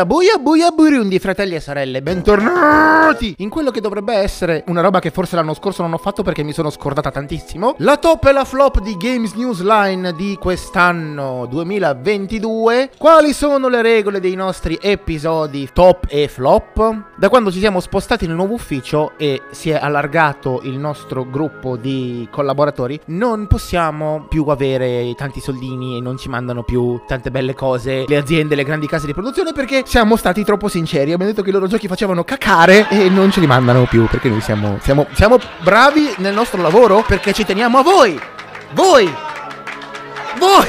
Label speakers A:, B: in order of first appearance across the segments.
A: Buia, buia, buia, burundi, fratelli e sorelle, bentornati in quello che dovrebbe essere una roba che forse l'anno scorso non ho fatto perché mi sono scordata tantissimo. La top e la flop di Games News Line di quest'anno 2022. Quali sono le regole dei nostri episodi top e flop? Da quando ci siamo spostati nel nuovo ufficio e si è allargato il nostro gruppo di collaboratori, non possiamo più avere tanti soldini e non ci mandano più tante belle cose le aziende, le grandi case di produzione perché siamo stati troppo sinceri. Abbiamo detto che i loro giochi facevano cacare e non ce li mandano più perché noi siamo, siamo, siamo bravi nel nostro lavoro perché ci teniamo a voi. Voi! Voi!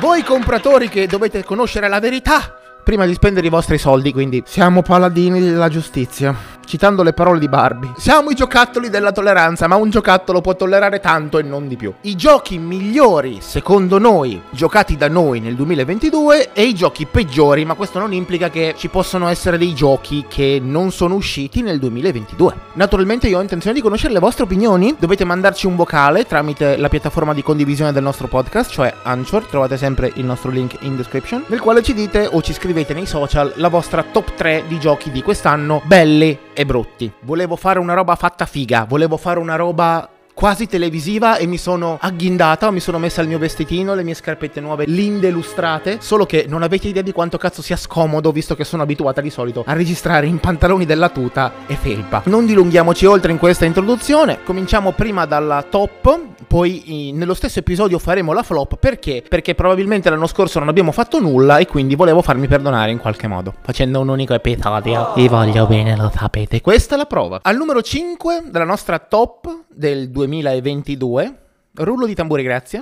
A: Voi compratori che dovete conoscere la verità prima di spendere i vostri soldi, quindi siamo paladini della giustizia. Citando le parole di Barbie, siamo i giocattoli della tolleranza, ma un giocattolo può tollerare tanto e non di più. I giochi migliori, secondo noi, giocati da noi nel 2022 e i giochi peggiori, ma questo non implica che ci possono essere dei giochi che non sono usciti nel 2022. Naturalmente io ho intenzione di conoscere le vostre opinioni, dovete mandarci un vocale tramite la piattaforma di condivisione del nostro podcast, cioè Anchor, trovate sempre il nostro link in description, nel quale ci dite o ci scrivete nei social la vostra top 3 di giochi di quest'anno, belli e brutti. Volevo fare una roba fatta figa, volevo fare una roba quasi televisiva e mi sono agghindata, mi sono messa il mio vestitino, le mie scarpette nuove, linde lustrate, solo che non avete idea di quanto cazzo sia scomodo visto che sono abituata di solito a registrare in pantaloni della tuta e felpa. Non dilunghiamoci oltre in questa introduzione, cominciamo prima dalla top, poi nello stesso episodio faremo la flop perché? Perché probabilmente l'anno scorso non abbiamo fatto nulla e quindi volevo farmi perdonare in qualche modo, facendo un unico episodio. Vi voglio bene, lo sapete. Questa è la prova. Al numero 5 della nostra top del 2022, rullo di tamburi, grazie.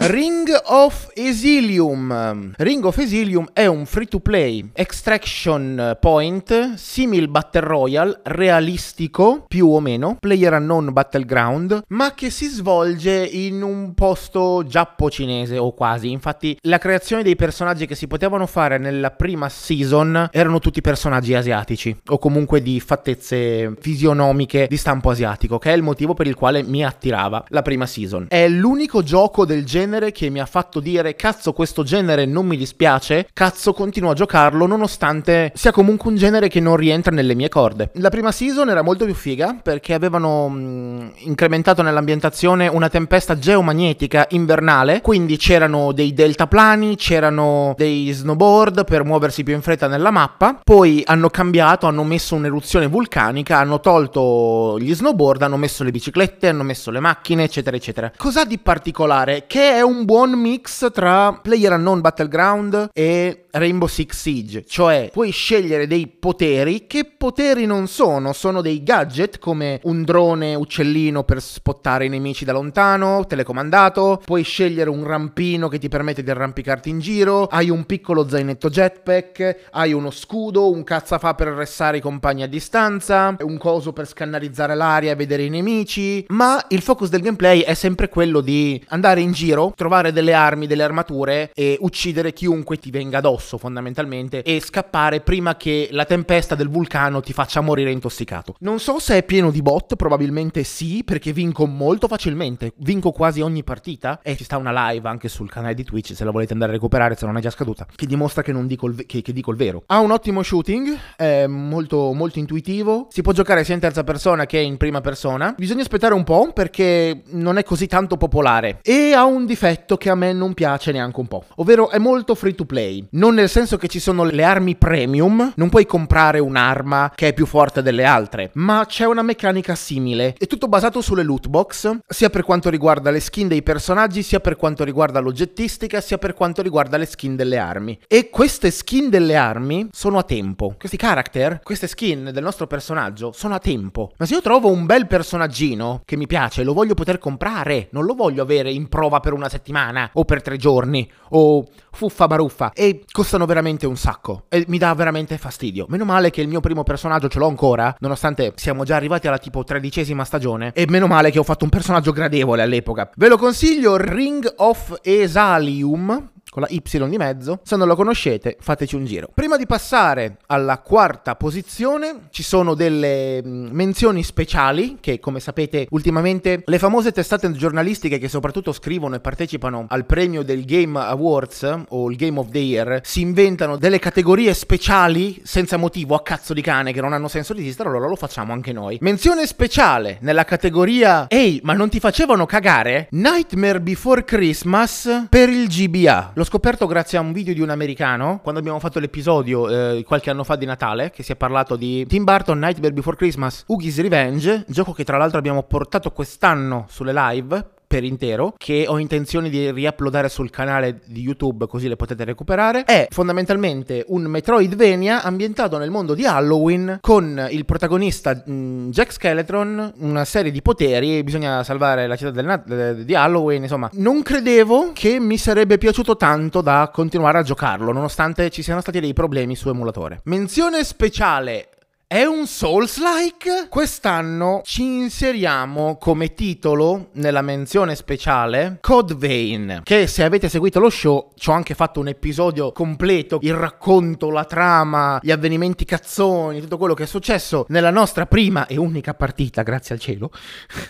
A: Ring of Exilium. Ring of Exilium è un free to play extraction point simil battle royale realistico più o meno player unknown battleground ma che si svolge in un posto giappo cinese o quasi infatti la creazione dei personaggi che si potevano fare nella prima season erano tutti personaggi asiatici o comunque di fattezze fisionomiche di stampo asiatico che è il motivo per il quale mi attirava la prima season è l'unico gioco del genere genere che mi ha fatto dire cazzo questo genere non mi dispiace, cazzo continuo a giocarlo nonostante sia comunque un genere che non rientra nelle mie corde. La prima season era molto più figa perché avevano mh, mm, incrementato nell'ambientazione una tempesta geomagnetica invernale, quindi c'erano dei deltaplani, c'erano dei snowboard per muoversi più in fretta nella mappa, poi hanno cambiato, hanno messo un'eruzione vulcanica, hanno tolto gli snowboard, hanno messo le biciclette, hanno messo le macchine, eccetera, eccetera. Cos'ha di particolare? Che è un buon mix tra Player Unknown Battleground e Rainbow Six Siege, cioè puoi scegliere dei poteri che poteri non sono, sono dei gadget come un drone uccellino per spottare i nemici da lontano, telecomandato, puoi scegliere un rampino che ti permette di arrampicarti in giro, hai un piccolo zainetto jetpack, hai uno scudo, un cazzafa per arrestare i compagni a distanza, un coso per scannarizzare l'aria e vedere i nemici, ma il focus del gameplay è sempre quello di andare in giro, trovare delle armi, delle armature e uccidere chiunque ti venga addosso fondamentalmente e scappare prima che la tempesta del vulcano ti faccia morire intossicato. Non so se è pieno di bot, probabilmente sì, perché vinco molto facilmente, vinco quasi ogni partita e ci sta una live anche sul canale di Twitch se la volete andare a recuperare se non è già scaduta, che dimostra che non dico il, che, che dico il vero. Ha un ottimo shooting, è molto, molto intuitivo, si può giocare sia in terza persona che in prima persona. Bisogna aspettare un po' perché non è così tanto popolare e ha un difetto che a me non piace neanche un po', ovvero è molto free to play. Non nel senso che ci sono le armi premium, non puoi comprare un'arma che è più forte delle altre, ma c'è una meccanica simile. È tutto basato sulle loot box, sia per quanto riguarda le skin dei personaggi, sia per quanto riguarda l'oggettistica, sia per quanto riguarda le skin delle armi. E queste skin delle armi sono a tempo. Questi character, queste skin del nostro personaggio sono a tempo. Ma se io trovo un bel personaggino che mi piace, lo voglio poter comprare, non lo voglio avere in prova per una settimana o per tre giorni o fuffa baruffa. E costano veramente un sacco e mi dà veramente fastidio. Meno male che il mio primo personaggio ce l'ho ancora, nonostante siamo già arrivati alla tipo tredicesima stagione. E meno male che ho fatto un personaggio gradevole all'epoca. Ve lo consiglio, Ring of Esalium con la Y di mezzo. Se non lo conoscete, fateci un giro. Prima di passare alla quarta posizione, ci sono delle mm, menzioni speciali che, come sapete, ultimamente le famose testate giornalistiche che soprattutto scrivono e partecipano al premio del Game Awards o il Game of the Year si inventano delle categorie speciali senza motivo a cazzo di cane che non hanno senso di esistere, allora lo facciamo anche noi. Menzione speciale nella categoria Ehi, ma non ti facevano cagare? Nightmare Before Christmas per il GBA. L'ho scoperto grazie a un video di un americano quando abbiamo fatto l'episodio eh, qualche anno fa di Natale che si è parlato di Tim Burton Nightmare Before Christmas, Oogie's Revenge, gioco che tra l'altro abbiamo portato quest'anno sulle live per intero che ho intenzione di riuploadare sul canale di YouTube così le potete recuperare è fondamentalmente un Metroidvania ambientato nel mondo di Halloween con il protagonista mh, mm, Jack Skeleton una serie di poteri bisogna salvare la città del di Halloween insomma. Non credevo che mi sarebbe piaciuto tanto da continuare a giocarlo nonostante ci siano stati dei problemi su emulatore. Menzione speciale è un Souls-like? Quest'anno ci inseriamo come titolo nella menzione speciale Code Vein, che se avete seguito lo show ci ho anche fatto un episodio completo, il racconto, la trama, gli avvenimenti cazzoni, tutto quello che è successo nella nostra prima e unica partita, grazie al cielo.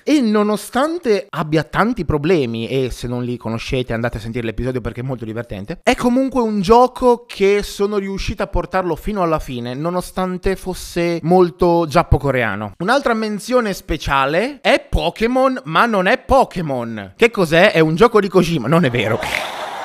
A: e nonostante abbia tanti problemi, e se non li conoscete andate a sentire l'episodio perché è molto divertente, è comunque un gioco che sono riuscito a portarlo fino alla fine, nonostante fosse molto giappo-coreano. Un'altra menzione speciale è Pokémon, ma non è Pokémon. Che cos'è? È un gioco di Kojima, non è vero.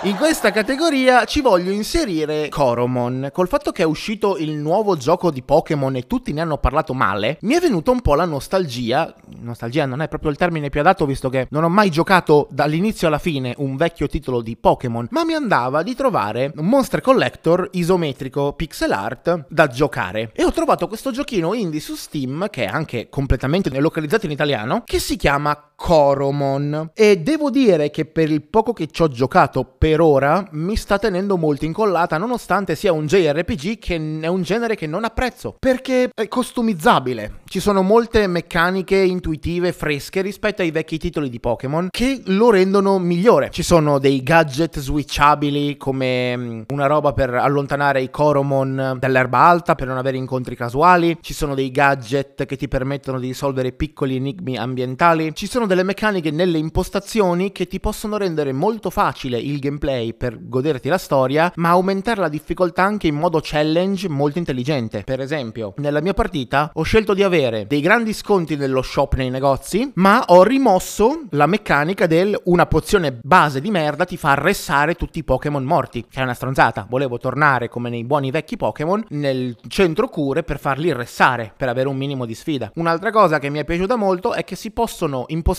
A: In questa categoria ci voglio inserire Coromon. Col fatto che è uscito il nuovo gioco di Pokémon e tutti ne hanno parlato male, mi è venuta un po' la nostalgia. Nostalgia non è proprio il termine più adatto, visto che non ho mai giocato dall'inizio alla fine un vecchio titolo di Pokémon, ma mi andava di trovare un Monster Collector isometrico pixel art da giocare. E ho trovato questo giochino indie su Steam, che è anche completamente localizzato in italiano, che si chiama Coromon. E devo dire che per il poco che ci ho giocato per ora mi sta tenendo molto incollata nonostante sia un JRPG che è un genere che non apprezzo perché è costumizzabile. Ci sono molte meccaniche intuitive fresche rispetto ai vecchi titoli di Pokémon che lo rendono migliore. Ci sono dei gadget switchabili come mm, una roba per allontanare i Coromon dall'erba alta per non avere incontri casuali. Ci sono dei gadget che ti permettono di risolvere piccoli enigmi ambientali. Ci sono delle meccaniche nelle impostazioni che ti possono rendere molto facile il gameplay per goderti la storia, ma aumentare la difficoltà anche in modo challenge molto intelligente. Per esempio, nella mia partita ho scelto di avere dei grandi sconti nello shop nei negozi, ma ho rimosso la meccanica del una pozione base di merda ti fa arrestare tutti i Pokémon morti, che è una stronzata. Volevo tornare come nei buoni vecchi Pokémon nel centro cure per farli restare, per avere un minimo di sfida. Un'altra cosa che mi è piaciuta molto è che si possono impostare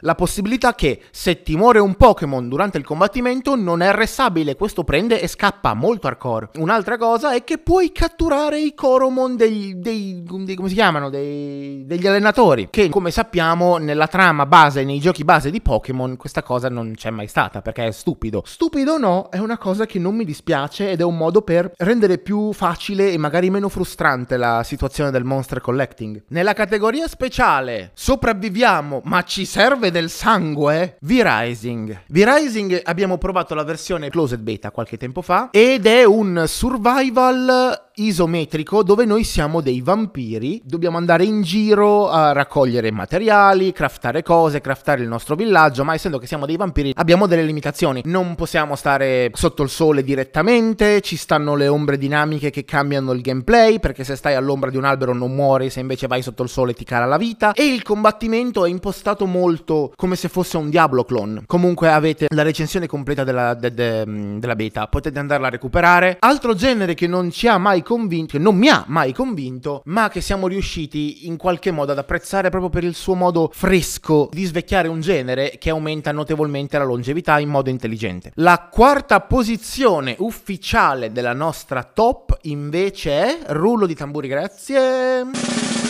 A: la possibilità che se ti muore un Pokémon durante il combattimento non è arrestabile, questo prende e scappa molto hardcore. Un'altra cosa è che puoi catturare i Coromon dei, dei, dei come si chiamano, dei, degli allenatori, che come sappiamo nella trama base, nei giochi base di Pokémon, questa cosa non c'è mai stata, perché è stupido. Stupido no, è una cosa che non mi dispiace ed è un modo per rendere più facile e magari meno frustrante la situazione del monster collecting. Nella categoria speciale, sopravviviamo, ma serve del sangue? V-Rising. V-Rising abbiamo provato la versione closed beta qualche tempo fa ed è un survival isometrico dove noi siamo dei vampiri, dobbiamo andare in giro a raccogliere materiali, craftare cose, craftare il nostro villaggio, ma essendo che siamo dei vampiri abbiamo delle limitazioni, non possiamo stare sotto il sole direttamente, ci stanno le ombre dinamiche che cambiano il gameplay, perché se stai all'ombra di un albero non muori, se invece vai sotto il sole ti cala la vita e il combattimento è impostato molto come se fosse un Diablo clone. Comunque avete la recensione completa della, de, de, della beta, potete andarla a recuperare. Altro genere che non ci ha mai convinto, che non mi ha mai convinto, ma che siamo riusciti in qualche modo ad apprezzare proprio per il suo modo fresco di svecchiare un genere che aumenta notevolmente la longevità in modo intelligente. La quarta posizione ufficiale della nostra top invece è rullo di tamburi, grazie.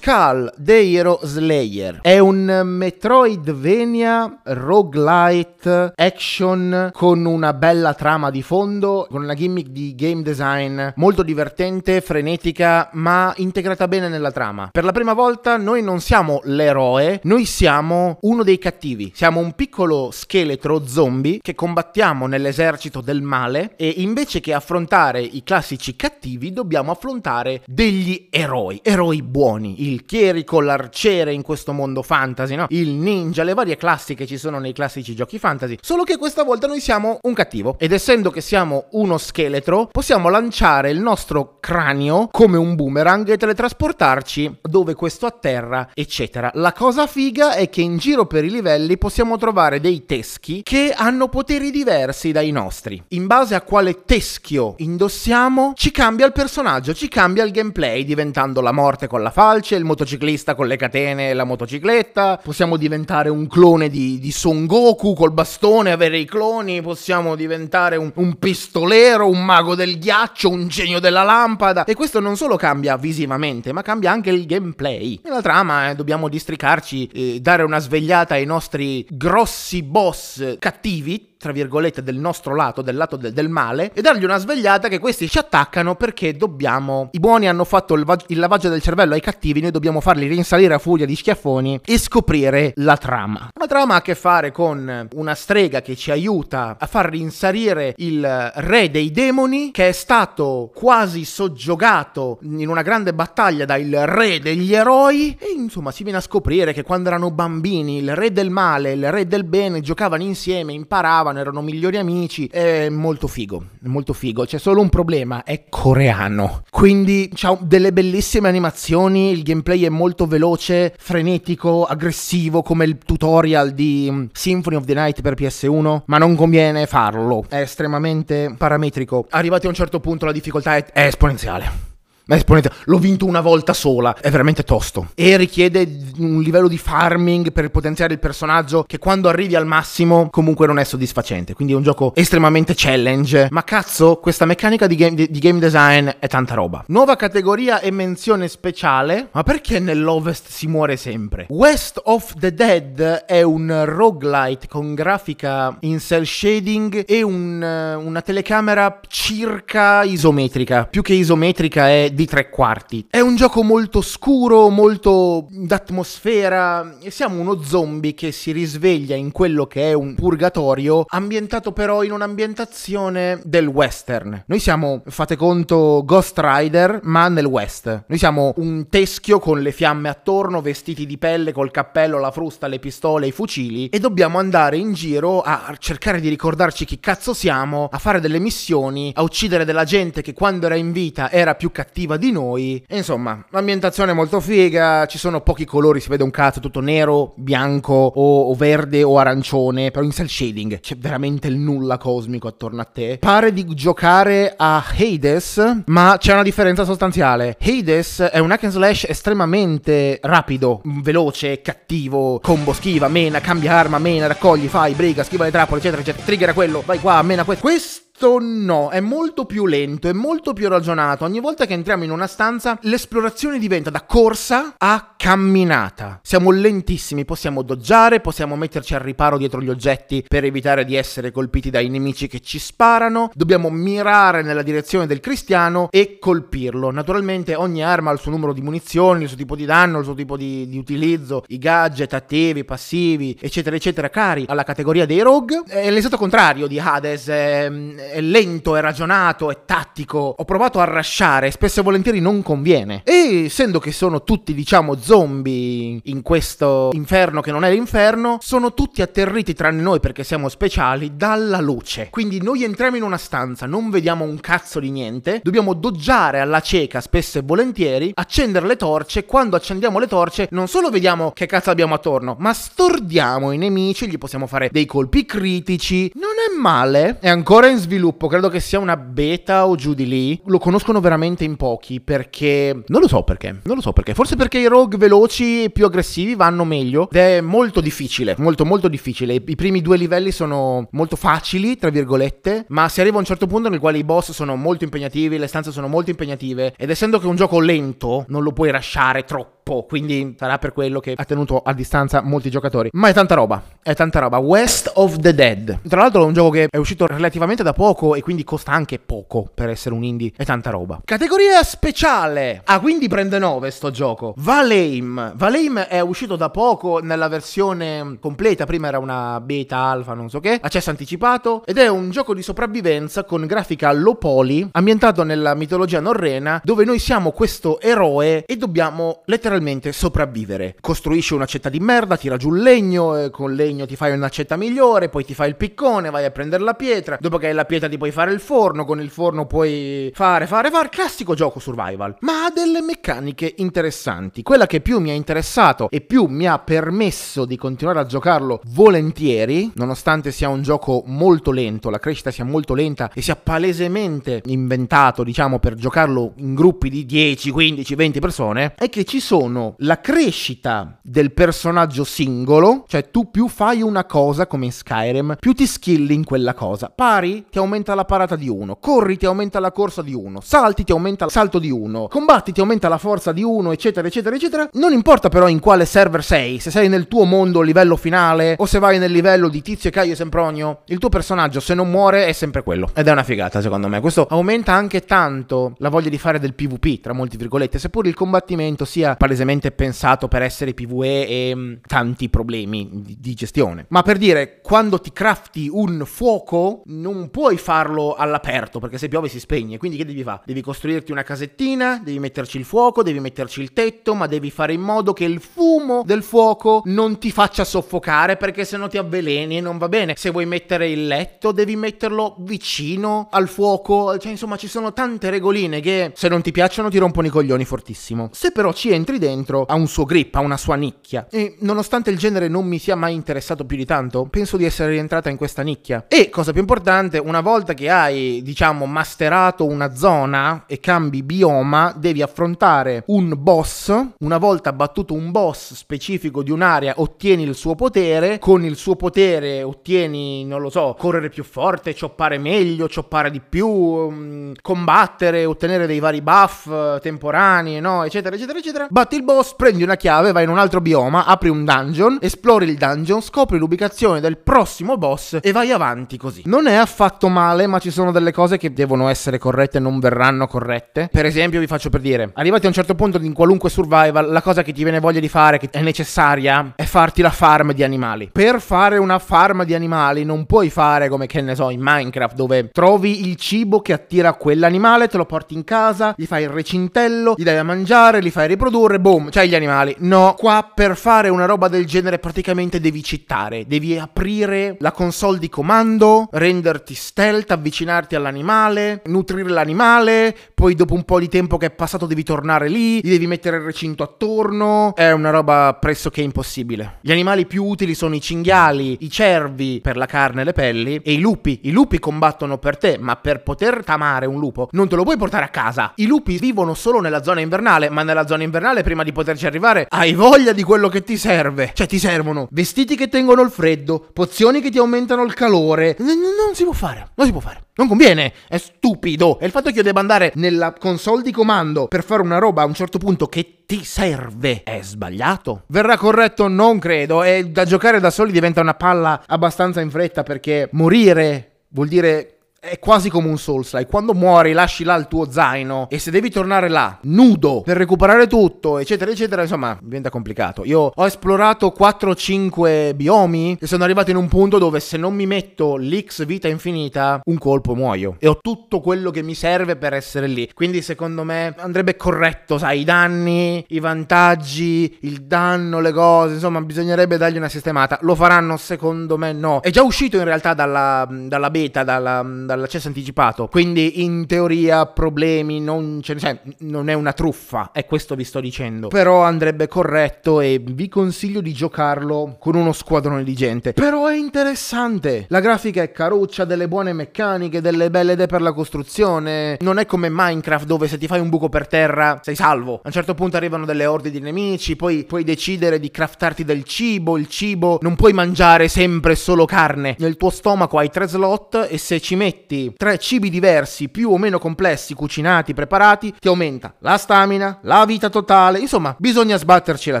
A: Skull the Hero Slayer. È un Metroidvania roguelite action con una bella trama di fondo, con una gimmick di game design molto divertente, frenetica, ma integrata bene nella trama. Per la prima volta noi non siamo l'eroe, noi siamo uno dei cattivi. Siamo un piccolo scheletro zombie che combattiamo nell'esercito del male e invece che affrontare i classici cattivi dobbiamo affrontare degli eroi, eroi buoni, il chierico, l'arciere in questo mondo fantasy, no? Il ninja, le varie classi che ci sono nei classici giochi fantasy. Solo che questa volta noi siamo un cattivo ed essendo che siamo uno scheletro, possiamo lanciare il nostro cranio come un boomerang e teletrasportarci dove questo atterra, eccetera. La cosa figa è che in giro per i livelli possiamo trovare dei teschi che hanno poteri diversi dai nostri. In base a quale teschio indossiamo, ci cambia il personaggio, ci cambia il gameplay, diventando la morte con la falce, il motociclista con le catene e la motocicletta. Possiamo diventare un clone di, di Son Goku col bastone, avere i cloni. Possiamo diventare un, un pistolero, un mago del ghiaccio, un genio della lampada. E questo non solo cambia visivamente, ma cambia anche il gameplay. Nella trama eh, dobbiamo districarci, eh, dare una svegliata ai nostri grossi boss cattivi tra virgolette, del nostro lato, del lato del, del, male, e dargli una svegliata che questi ci attaccano perché dobbiamo. I buoni hanno fatto il, va- il, lavaggio del cervello ai cattivi, noi dobbiamo farli rinsalire a furia di schiaffoni e scoprire la trama. La trama ha a che fare con una strega che ci aiuta a far rinsalire il re dei demoni, che è stato quasi soggiogato in una grande battaglia dal re degli eroi, e insomma si viene a scoprire che quando erano bambini il re del male e il re del bene giocavano insieme, imparavano parlavano, erano migliori amici. È molto figo, molto figo. C'è solo un problema, è coreano. Quindi c'ha delle bellissime animazioni, il gameplay è molto veloce, frenetico, aggressivo come il tutorial di mm, Symphony of the Night per PS1, ma non conviene farlo. È estremamente parametrico. Arrivati a un certo punto la difficoltà è, è esponenziale. Ma esponente, l'ho vinto una volta sola, è veramente tosto. E richiede un livello di farming per potenziare il personaggio che quando arrivi al massimo comunque non è soddisfacente. Quindi è un gioco estremamente challenge. Ma cazzo, questa meccanica di game, di game design è tanta roba. Nuova categoria e menzione speciale. Ma perché nell'Ovest si muore sempre? West of the Dead è un roguelite con grafica in cell shading e un, una telecamera circa isometrica. Più che isometrica è di tre quarti. È un gioco molto scuro, molto d'atmosfera siamo uno zombie che si risveglia in quello che è un purgatorio, ambientato però in un'ambientazione del western. Noi siamo, fate conto, Ghost Rider, ma nel west. Noi siamo un teschio con le fiamme attorno, vestiti di pelle, col cappello, la frusta, le pistole, i fucili e dobbiamo andare in giro a cercare di ricordarci chi cazzo siamo, a fare delle missioni, a uccidere della gente che quando era in vita era più cattiva cattiva di noi. E insomma, l'ambientazione è molto figa, ci sono pochi colori, si vede un cazzo tutto nero, bianco o, o verde o arancione, però in cell shading c'è veramente il nulla cosmico attorno a te. Pare di giocare a Hades, ma c'è una differenza sostanziale. Hades è un hack and slash estremamente rapido, veloce, cattivo, combo, schiva, mena, cambia arma, mena, raccogli, fai, briga, schiva le trappole, eccetera, eccetera, trigger quello, vai qua, mena questo. Questo no, è molto più lento, è molto più ragionato. Ogni volta che entriamo in una stanza, l'esplorazione diventa da corsa a camminata. Siamo lentissimi, possiamo doggiare, possiamo metterci al riparo dietro gli oggetti per evitare di essere colpiti dai nemici che ci sparano. Dobbiamo mirare nella direzione del cristiano e colpirlo. Naturalmente ogni arma ha il suo numero di munizioni, il suo tipo di danno, il suo tipo di, di utilizzo, i gadget attivi, passivi, eccetera, eccetera, cari alla categoria dei rogue. È l'esatto contrario di Hades. È, è lento, è ragionato, è tattico. Ho provato a rasciare, spesso e volentieri non conviene. E essendo che sono tutti, diciamo, zombie in questo inferno che non è l'inferno, sono tutti atterriti tranne noi perché siamo speciali dalla luce. Quindi noi entriamo in una stanza, non vediamo un cazzo di niente, dobbiamo doggiare alla cieca spesso e volentieri, accendere le torce, quando accendiamo le torce non solo vediamo che cazzo abbiamo attorno, ma stordiamo i nemici, gli possiamo fare dei colpi critici. Non è male, è ancora in sviluppo sviluppo, credo che sia una beta o giù di lì. Lo conoscono veramente in pochi perché... Non lo so perché, non lo so perché. Forse perché i rogue veloci e più aggressivi vanno meglio. Ed è molto difficile, molto molto difficile. I primi due livelli sono molto facili, tra virgolette, ma si arriva a un certo punto nel quale i boss sono molto impegnativi, le stanze sono molto impegnative. Ed essendo che è un gioco lento, non lo puoi lasciare troppo troppo, quindi sarà per quello che ha tenuto a distanza molti giocatori. Ma è tanta roba, è tanta roba. West of the Dead. Tra l'altro è un gioco che è uscito relativamente da poco e quindi costa anche poco per essere un indie. È tanta roba. Categoria speciale. Ah, quindi prende 9 sto gioco. Valheim. Valheim è uscito da poco nella versione completa. Prima era una beta, alfa, non so che. Accesso anticipato. Ed è un gioco di sopravvivenza con grafica low poly, ambientato nella mitologia norrena, dove noi siamo questo eroe e dobbiamo letteralmente sopravvivere. Costruisci una cetta di merda, tira giù il legno, e con legno ti fai una cetta migliore, poi ti fai il piccone, vai a prendere la pietra, dopo che hai la pietra ti puoi fare il forno, con il forno puoi fare, fare, fare, classico gioco survival, ma ha delle meccaniche interessanti. Quella che più mi ha interessato e più mi ha permesso di continuare a giocarlo volentieri, nonostante sia un gioco molto lento, la crescita sia molto lenta e sia palesemente inventato, diciamo, per giocarlo in gruppi di 10, 15, 20 persone, è che ci sono la crescita del personaggio singolo, cioè tu più fai una cosa come in Skyrim, più ti skilli in quella cosa. Pari ti aumenta la parata di uno, corri ti aumenta la corsa di uno, salti ti aumenta il salto di uno, combatti ti aumenta la forza di uno, eccetera, eccetera, eccetera. Non importa però in quale server sei, se sei nel tuo mondo livello finale o se vai nel livello di Tizio Caio e Sempronio, il tuo personaggio se non muore è sempre quello. Ed è una figata secondo me. Questo aumenta anche tanto la voglia di fare del PvP, tra molti virgolette, seppur il combattimento sia palesemente pensato per essere PvE e mh, mm, tanti problemi di, di gestione. Ma per dire, quando ti crafti un fuoco, non puoi farlo all'aperto, perché se piove si spegne. Quindi che devi fare? Devi costruirti una casettina, devi metterci il fuoco, devi metterci il tetto, ma devi fare in modo che il fumo del fuoco non ti faccia soffocare, perché se no ti avveleni e non va bene. Se vuoi mettere il letto, devi metterlo vicino al fuoco. Cioè, insomma, ci sono tante regoline che se non ti piacciono ti rompono i coglioni fortissimo. Se però ci entri dentro, ha un suo grip, ha una sua nicchia. E nonostante il genere non mi sia mai interessato più di tanto, penso di essere rientrata in questa nicchia. E cosa più importante, una volta che hai, diciamo, masterato una zona e cambi bioma, devi affrontare un boss. Una volta battuto un boss specifico di un'area, ottieni il suo potere. Con il suo potere ottieni, non lo so, correre più forte, cioppare meglio, cioppare di più, um, combattere, ottenere dei vari buff uh, temporanei, no, eccetera, eccetera, eccetera. Il boss, prendi una chiave, vai in un altro bioma, apri un dungeon, esplori il dungeon, scopri l'ubicazione del prossimo boss e vai avanti così. Non è affatto male, ma ci sono delle cose che devono essere corrette e non verranno corrette. Per esempio, vi faccio per dire, arrivati a un certo punto in qualunque survival, la cosa che ti viene voglia di fare, che è necessaria, è farti la farm di animali. Per fare una farm di animali non puoi fare come che ne so in Minecraft dove trovi il cibo che attira quell'animale, te lo porti in casa, gli fai il recintello, gli dai da mangiare, li fai riprodurre, boom, c'hai gli animali. No, qua per fare una roba del genere praticamente devi cittare, devi aprire la console di comando, renderti stealth, avvicinarti all'animale, nutrire l'animale, poi dopo un po' di tempo che è passato devi tornare lì, gli devi mettere il recinto attorno, è una roba pressoché impossibile. Gli animali più utili sono i cinghiali, i cervi per la carne e le pelli e i lupi. I lupi combattono per te, ma per poter tamare un lupo non te lo puoi portare a casa. I lupi vivono solo nella zona invernale, ma nella zona invernale prima di poterci arrivare hai voglia di quello che ti serve. Cioè ti servono vestiti che tengono il freddo, pozioni che ti aumentano il calore. Non si può fare, non si può fare. Non conviene, è stupido. E il fatto che io debba andare nella console di comando per fare una roba a un certo punto che ti serve è sbagliato. Verrà corretto? Non credo. E da giocare da soli diventa una palla abbastanza in fretta perché morire vuol dire è quasi come un Souls-like. Quando muori, lasci là il tuo zaino e se devi tornare là, nudo, per recuperare tutto, eccetera, eccetera, insomma, diventa complicato. Io ho esplorato 4-5 biomi e sono arrivato in un punto dove se non mi metto l'X vita infinita, un colpo muoio. E ho tutto quello che mi serve per essere lì. Quindi secondo me andrebbe corretto, sai, i danni, i vantaggi, il danno, le cose, insomma, bisognerebbe dargli una sistemata. Lo faranno? Secondo me no. È già uscito in realtà dalla, dalla beta, dalla, dalla dall'accesso anticipato. Quindi in teoria problemi non ce ne cioè, non è una truffa, è questo vi sto dicendo. Però andrebbe corretto e vi consiglio di giocarlo con uno squadrone di gente. Però è interessante. La grafica è caruccia, delle buone meccaniche, delle belle idee per la costruzione. Non è come Minecraft dove se ti fai un buco per terra sei salvo. A un certo punto arrivano delle orde di nemici, poi puoi decidere di craftarti del cibo, il cibo non puoi mangiare sempre solo carne. Nel tuo stomaco hai tre slot e se ci metti metti tre cibi diversi, più o meno complessi, cucinati, preparati, ti aumenta la stamina, la vita totale, insomma, bisogna sbatterci la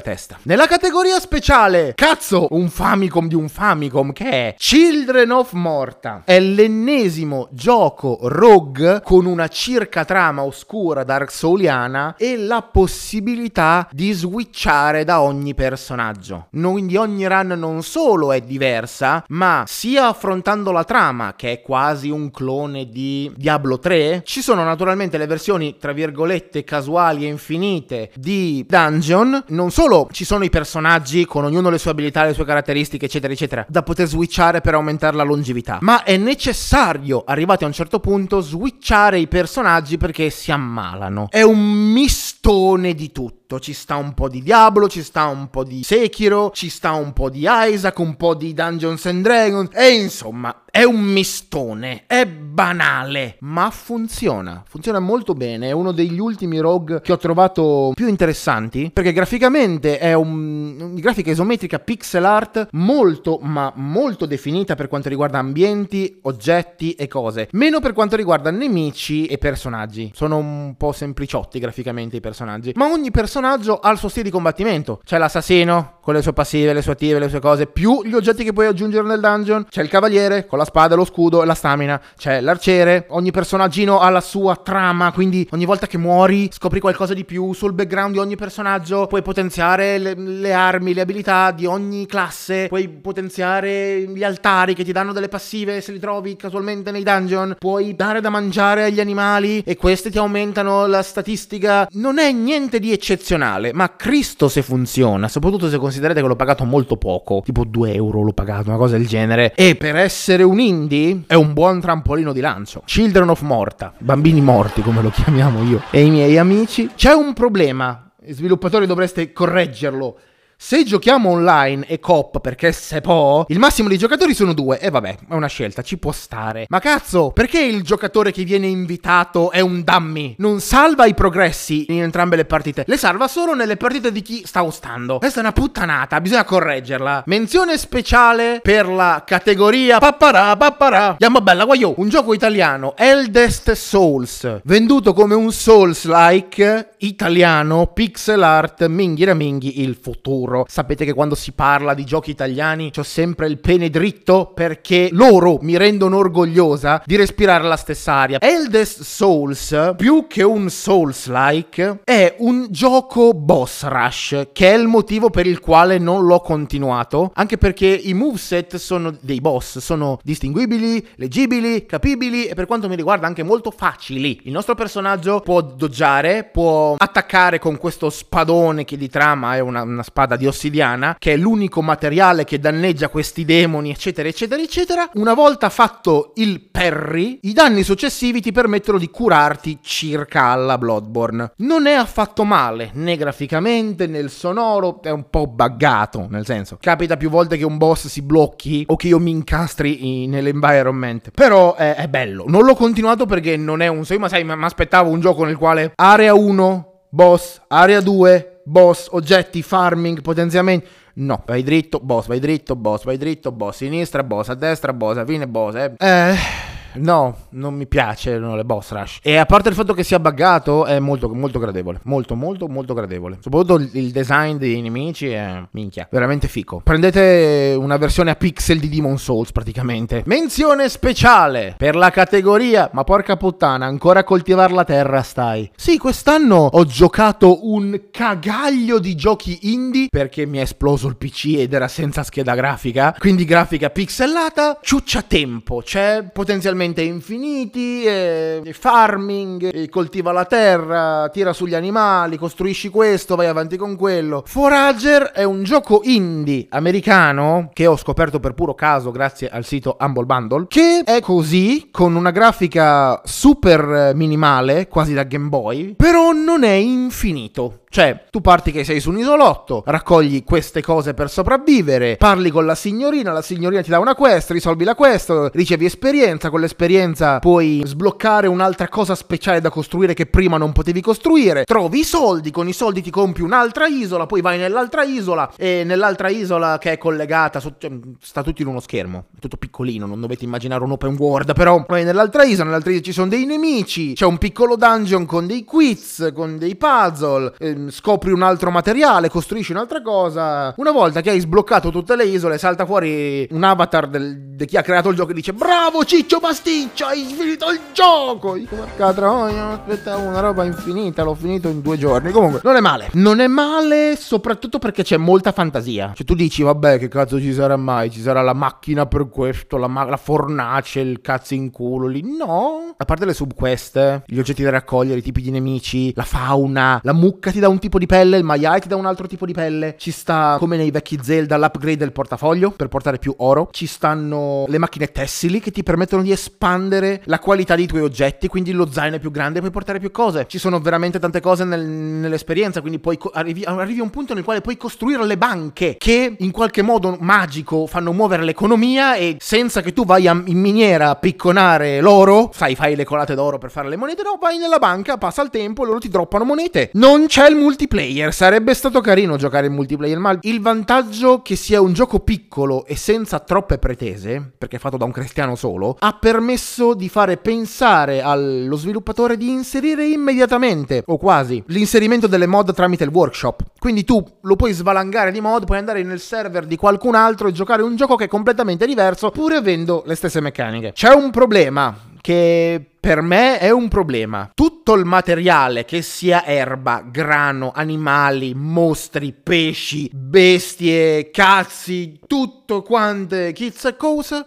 A: testa. Nella categoria speciale, cazzo, un Famicom di un Famicom che è Children of Morta. È l'ennesimo gioco rogue con una circa trama oscura dark souliana e la possibilità di switchare da ogni personaggio. Quindi ogni run non solo è diversa, ma sia affrontando la trama, che è quasi un clone di Diablo 3, ci sono naturalmente le versioni tra virgolette casuali e infinite di Dungeon. Non solo ci sono i personaggi con ognuno le sue abilità, le sue caratteristiche, eccetera, eccetera, da poter switchare per aumentare la longevità, ma è necessario, arrivati a un certo punto, switchare i personaggi perché si ammalano. È un mistone di tutto tutto. Ci sta un po' di Diablo, ci sta un po' di Sekiro, ci sta un po' di Isaac, un po' di Dungeons and Dragons. E insomma, è un mistone, è banale, ma funziona. Funziona molto bene. È uno degli ultimi rogue che ho trovato più interessanti. Perché graficamente è un. grafica isometrica pixel art molto, ma molto definita per quanto riguarda ambienti, oggetti e cose. Meno per quanto riguarda nemici e personaggi. Sono un po' sempliciotti graficamente i personaggi. Ma ogni personaggio personaggio ha il suo stile di combattimento. C'è l'assassino con le sue passive, le sue attive, le sue cose, più gli oggetti che puoi aggiungere nel dungeon. C'è il cavaliere con la spada, lo scudo e la stamina. C'è l'arciere. Ogni personaggino ha la sua trama, quindi ogni volta che muori scopri qualcosa di più sul background di ogni personaggio. Puoi potenziare le, le armi, le abilità di ogni classe. Puoi potenziare gli altari che ti danno delle passive se li trovi casualmente nei dungeon. Puoi dare da mangiare agli animali e queste ti aumentano la statistica. Non è niente di eccezionale eccezionale, ma Cristo se funziona, soprattutto se considerate che l'ho pagato molto poco, tipo 2 euro l'ho pagato, una cosa del genere, e per essere un indie è un buon trampolino di lancio. Children of Morta, bambini morti come lo chiamiamo io e i miei amici, c'è un problema, sviluppatori dovreste correggerlo. Se giochiamo online e cop perché se può, il massimo dei giocatori sono due. E vabbè, è una scelta, ci può stare. Ma cazzo, perché il giocatore che viene invitato è un dummy? Non salva i progressi in entrambe le partite, le salva solo nelle partite di chi sta ostando. Questa è una puttanata, bisogna correggerla. Menzione speciale per la categoria papparà papparà. Andiamo bella, guaio. Un gioco italiano, Eldest Souls, venduto come un Souls-like italiano, pixel art, minghi raminghi il futuro azzurro. Sapete che quando si parla di giochi italiani ho sempre il pene dritto perché loro mi rendono orgogliosa di respirare la stessa aria. Eldest Souls, più che un Souls-like, è un gioco boss rush, che è il motivo per il quale non l'ho continuato, anche perché i moveset sono dei boss, sono distinguibili, leggibili, capibili e per quanto mi riguarda anche molto facili. Il nostro personaggio può doggiare, può attaccare con questo spadone che di trama è una, una spada di ossidiana, che è l'unico materiale che danneggia questi demoni, eccetera, eccetera, eccetera. Una volta fatto il parry, i danni successivi ti permettono di curarti circa alla Bloodborne. Non è affatto male, né graficamente, né il sonoro, è un po' buggato, nel senso, capita più volte che un boss si blocchi o che io mi incastri nell'environment. Però è, è bello. Non l'ho continuato perché non è un... Ma sai, mi aspettavo un gioco nel quale area 1 boss, area 2, boss, oggetti, farming, potenziamenti. No, vai dritto, boss, vai dritto, boss, vai dritto, boss, sinistra, boss, a destra, boss, a fine, boss. Eh. eh No, non mi piacciono le boss rush. E a parte il fatto che sia buggato, è molto, molto gradevole. Molto, molto, molto gradevole. Soprattutto il design dei nemici è minchia. Veramente fico. Prendete una versione a pixel di Demon Souls praticamente. Menzione speciale per la categoria. Ma porca puttana, ancora a coltivare la terra stai. Sì, quest'anno ho giocato un cagaglio di giochi indie perché mi è esploso il PC ed era senza scheda grafica. Quindi grafica pixelata. Ciuccia tempo. C'è potenzialmente praticamente infiniti, e farming, e coltiva la terra, tira sugli animali, costruisci questo, vai avanti con quello. Forager è un gioco indie americano che ho scoperto per puro caso grazie al sito Humble Bundle, che è così, con una grafica super minimale, quasi da Game Boy, però non è infinito. Cioè, tu parti che sei su un isolotto, raccogli queste cose per sopravvivere, parli con la signorina, la signorina ti dà una quest, risolvi la quest, ricevi esperienza, con l'esperienza esperienza puoi sbloccare un'altra cosa speciale da costruire che prima non potevi costruire. Trovi i soldi, con i soldi ti compi un'altra isola, poi vai nell'altra isola e nell'altra isola che è collegata, cioè, sta tutto in uno schermo, è tutto piccolino, non dovete immaginare un open world, però vai nell'altra isola, nell'altra isola ci sono dei nemici, c'è un piccolo dungeon con dei quiz, con dei puzzle, ehm, scopri un altro materiale, costruisci un'altra cosa. Una volta che hai sbloccato tutte le isole, salta fuori un avatar del, di chi ha creato il gioco e dice Bravo Ciccio Pasticcio, hai finito il gioco! Dico, porca troia, aspettavo una roba infinita, l'ho finito in due giorni. Comunque, non è male. Non è male soprattutto perché c'è molta fantasia. Cioè tu dici, vabbè, che cazzo ci sarà mai? Ci sarà la macchina per questo, la, ma- la fornace, il cazzo in culo lì. No. A parte le subquest, gli oggetti da raccogliere, i tipi di nemici, la fauna, la mucca ti dà un tipo di pelle, il maiale ti dà un altro tipo di pelle. Ci sta, come nei vecchi Zelda, l'upgrade del portafoglio per portare più oro. Ci stanno le macchine tessili che ti permettono di espandere la qualità dei tuoi oggetti, quindi lo zaino è più grande e puoi portare più cose. Ci sono veramente tante cose nel, nell'esperienza, quindi poi co- arrivi, arrivi, a un punto nel quale puoi costruire le banche che in qualche modo magico fanno muovere l'economia e senza che tu vai a, in miniera a picconare l'oro, sai, fai le colate d'oro per fare le monete, no, vai nella banca, passa il tempo, loro ti droppano monete. Non c'è il multiplayer, sarebbe stato carino giocare in multiplayer, ma il vantaggio che sia un gioco piccolo e senza troppe pretese, perché è fatto da un cristiano solo, ha permesso di fare pensare allo sviluppatore di inserire immediatamente, o quasi, l'inserimento delle mod tramite il workshop. Quindi tu lo puoi svalangare di mod, puoi andare nel server di qualcun altro e giocare un gioco che è completamente diverso, pur avendo le stesse meccaniche. C'è un problema che per me è un problema. Tutto il materiale, che sia erba, grano, animali, mostri, pesci, bestie, cazzi, tutto quante kids e cose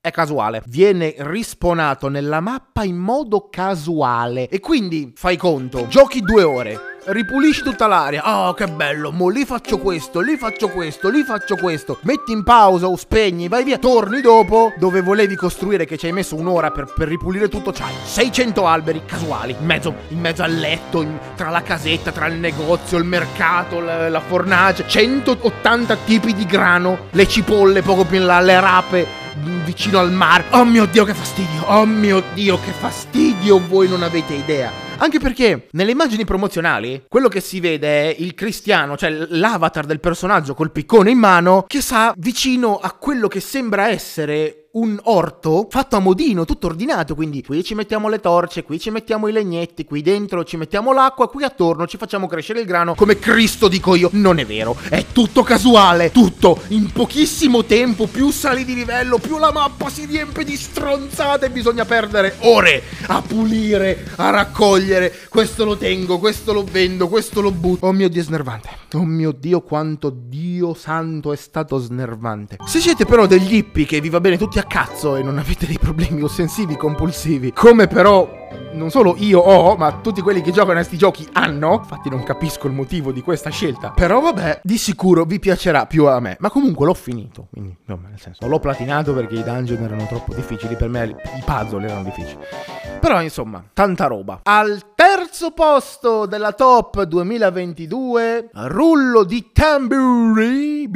A: è casuale. Viene risponato nella mappa in modo casuale. E quindi fai conto, giochi due ore. Ripulisci tutta l'area. Oh, che bello. Mo lì faccio questo, lì faccio questo, lì faccio questo. Metti in pausa o spegni, vai via. Torni dopo dove volevi costruire, che ci hai messo un'ora per, per ripulire tutto. C'hai 600 alberi casuali. In mezzo, in mezzo al letto, in, tra la casetta, tra il negozio, il mercato, la, la fornace. 180 tipi di grano. Le cipolle poco più in là, le rape vicino al mare. Oh mio Dio, che fastidio! Oh mio Dio, che fastidio! Voi non avete idea. Anche perché nelle immagini promozionali quello che si vede è il cristiano, cioè l'avatar del personaggio col piccone in mano, che sta vicino a quello che sembra essere un orto fatto a modino, tutto ordinato, quindi qui ci mettiamo le torce, qui ci mettiamo i legnetti, qui dentro ci mettiamo l'acqua, qui attorno ci facciamo crescere il grano, come Cristo dico io. Non è vero, è tutto casuale, tutto in pochissimo tempo, più sali di livello, più la mappa si riempie di stronzate bisogna perdere ore a pulire, a raccogliere, questo lo tengo, questo lo vendo, questo lo butto. Oh mio Dio, snervante. Oh mio Dio, quanto Dio santo è stato snervante. Se siete però degli hippie che vi va bene tutti a cazzo e non avete dei problemi ossessivi compulsivi, come però non solo io ho, ma tutti quelli che giocano a questi giochi hanno. Infatti non capisco il motivo di questa scelta. Però vabbè, di sicuro vi piacerà più a me. Ma comunque l'ho finito. Quindi, no, nel senso, l'ho platinato perché i dungeon erano troppo difficili. Per me i puzzle erano difficili. Però insomma, tanta roba. Al terzo posto della top 2022, rullo di tamburi.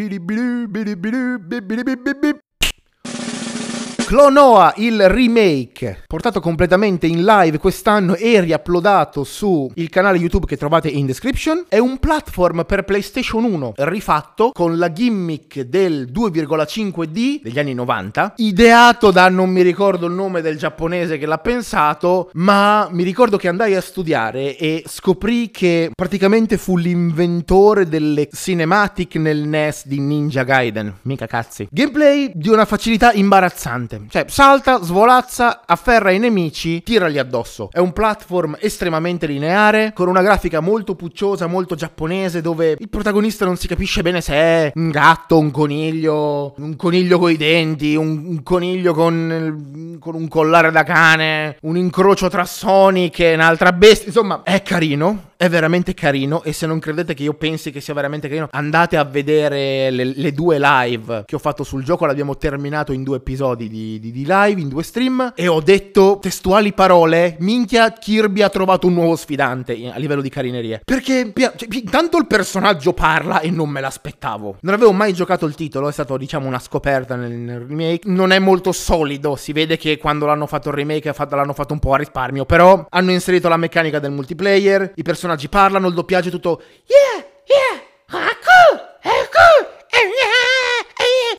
A: Clonoa, il remake, portato completamente in live quest'anno e riaplodato su il canale YouTube che trovate in description, è un platform per PlayStation 1 rifatto con la gimmick del 2,5D degli anni 90, ideato da non mi ricordo il nome del giapponese che l'ha pensato, ma mi ricordo che andai a studiare e scoprì che praticamente fu l'inventore delle cinematic nel NES di Ninja Gaiden, mica cazzi. Gameplay di una facilità imbarazzante. Cioè, salta, svolazza, afferra i nemici, tirali addosso. È un platform estremamente lineare, con una grafica molto pucciosa, molto giapponese, dove il protagonista non si capisce bene se è un gatto, un coniglio, un coniglio coi denti, un, un coniglio con, con un collare da cane, un incrocio tra Sonic e un'altra bestia. Insomma, è carino, è veramente carino e se non credete che io pensi che sia veramente carino, andate a vedere le, le, due live che ho fatto sul gioco, l'abbiamo terminato in due episodi di di, di, live, in due stream, e ho detto testuali parole, minchia Kirby ha trovato un nuovo sfidante a livello di carinerie. Perché cioè, tanto il personaggio parla e non me l'aspettavo. Non avevo mai giocato il titolo, è stato diciamo una scoperta nel, nel remake. Non è molto solido, si vede che quando l'hanno fatto il remake l'hanno fatto un po' a risparmio, però hanno inserito la meccanica del multiplayer, i personaggi parlano, il doppiaggio è tutto yeah, yeah, Haku, Haku,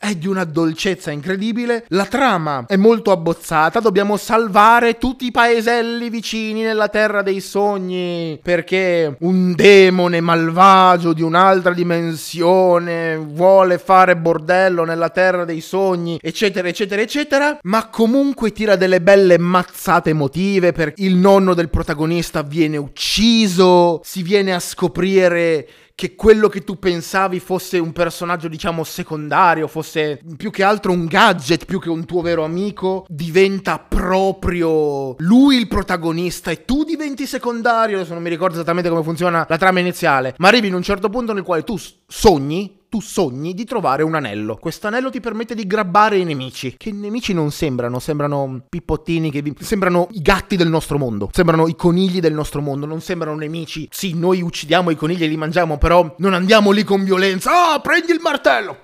A: è di una dolcezza incredibile. La trama è molto abbozzata. Dobbiamo salvare tutti i paeselli vicini nella terra dei sogni. Perché un demone malvagio di un'altra dimensione vuole fare bordello nella terra dei sogni, eccetera, eccetera, eccetera. Ma comunque tira delle belle mazzate emotive. Perché il nonno del protagonista viene ucciso. Si viene a scoprire che quello che tu pensavi fosse un personaggio, diciamo, secondario, fosse più che altro un gadget, più che un tuo vero amico, diventa proprio lui il protagonista e tu diventi secondario. Adesso non mi ricordo esattamente come funziona la trama iniziale, ma arrivi in un certo punto nel quale tu sogni tu sogni di trovare un anello. Questo anello ti permette di grabbare i nemici. Che nemici non sembrano, sembrano pippottini che vi... sembrano i gatti del nostro mondo, sembrano i conigli del nostro mondo, non sembrano nemici. Sì, noi uccidiamo i conigli e li mangiamo, però non andiamo lì con violenza. Ah, prendi il martello!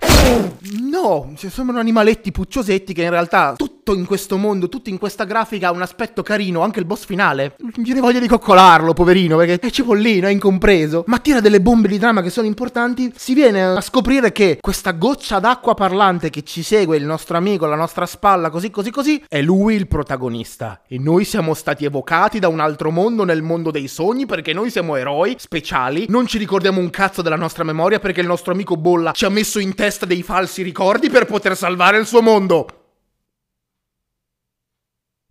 A: No, sembrano animaletti pucciosetti che in realtà tutto in questo mondo, tutto in questa grafica ha un aspetto carino, anche il boss finale. Mi viene voglia di coccolarlo, poverino, perché è cipollino, è incompreso. Ma tira delle bombe di trama che sono importanti. Si viene a scoprire che questa goccia d'acqua parlante che ci segue, il nostro amico, la nostra spalla, così così così, è lui il protagonista. E noi siamo stati evocati da un altro mondo nel mondo dei sogni perché noi siamo eroi speciali. Non ci ricordiamo un cazzo della nostra memoria perché il nostro amico Bolla ci ha messo in testa dei falsi ricordi per poter salvare il suo mondo.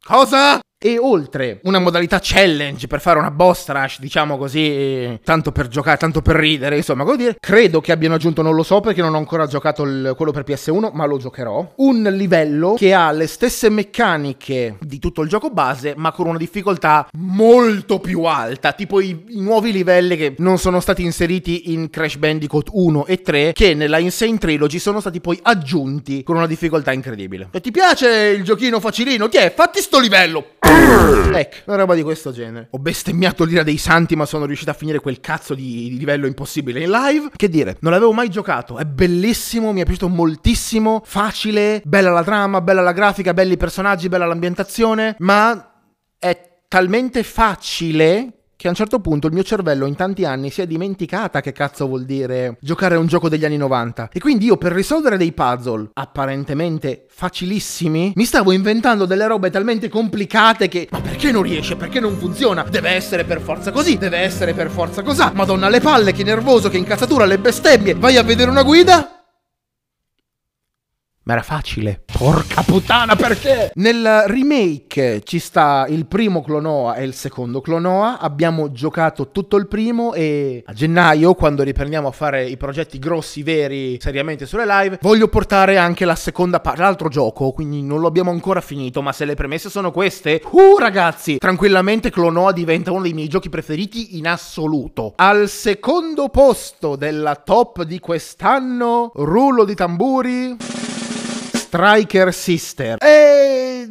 A: Cosa? E oltre una modalità challenge per fare una boss rush, diciamo così, tanto per giocare, tanto per ridere, insomma, come dire, credo che abbiano aggiunto, non lo so perché non ho ancora giocato il, quello per PS1, ma lo giocherò, un livello che ha le stesse meccaniche di tutto il gioco base, ma con una difficoltà molto più alta, tipo i, i nuovi livelli che non sono stati inseriti in Crash Bandicoot 1 e 3, che nella Insane Trilogy sono stati poi aggiunti con una difficoltà incredibile. E ti piace il giochino facilino? Ti è, fatti sto livello! Ecco, una roba di questo genere. Ho bestemmiato l'ira dei santi, ma sono riuscito a finire quel cazzo di, di livello impossibile in live. Che dire, non l'avevo mai giocato. È bellissimo, mi è piaciuto moltissimo. Facile, bella la trama, bella la grafica, belli i personaggi, bella l'ambientazione. Ma è talmente facile che a un certo punto il mio cervello in tanti anni si è dimenticata che cazzo vuol dire giocare a un gioco degli anni 90. E quindi io per risolvere dei puzzle apparentemente facilissimi, mi stavo inventando delle robe talmente complicate che ma perché non riesce? Perché non funziona? Deve essere per forza così, deve essere per forza così. Madonna le palle, che nervoso, che incazzatura, le bestemmie. Vai a vedere una guida? Ma era facile. Porca puttana, perché? Nel remake ci sta il primo Clonoa e il secondo Clonoa. Abbiamo giocato tutto il primo e a gennaio, quando riprendiamo a fare i progetti grossi, veri, seriamente sulle live, voglio portare anche la seconda parte, l'altro gioco, quindi non lo abbiamo ancora finito, ma se le premesse sono queste, uh ragazzi, tranquillamente Clonoa diventa uno dei miei giochi preferiti in assoluto. Al secondo posto della top di quest'anno, rullo di tamburi... Striker Sister. E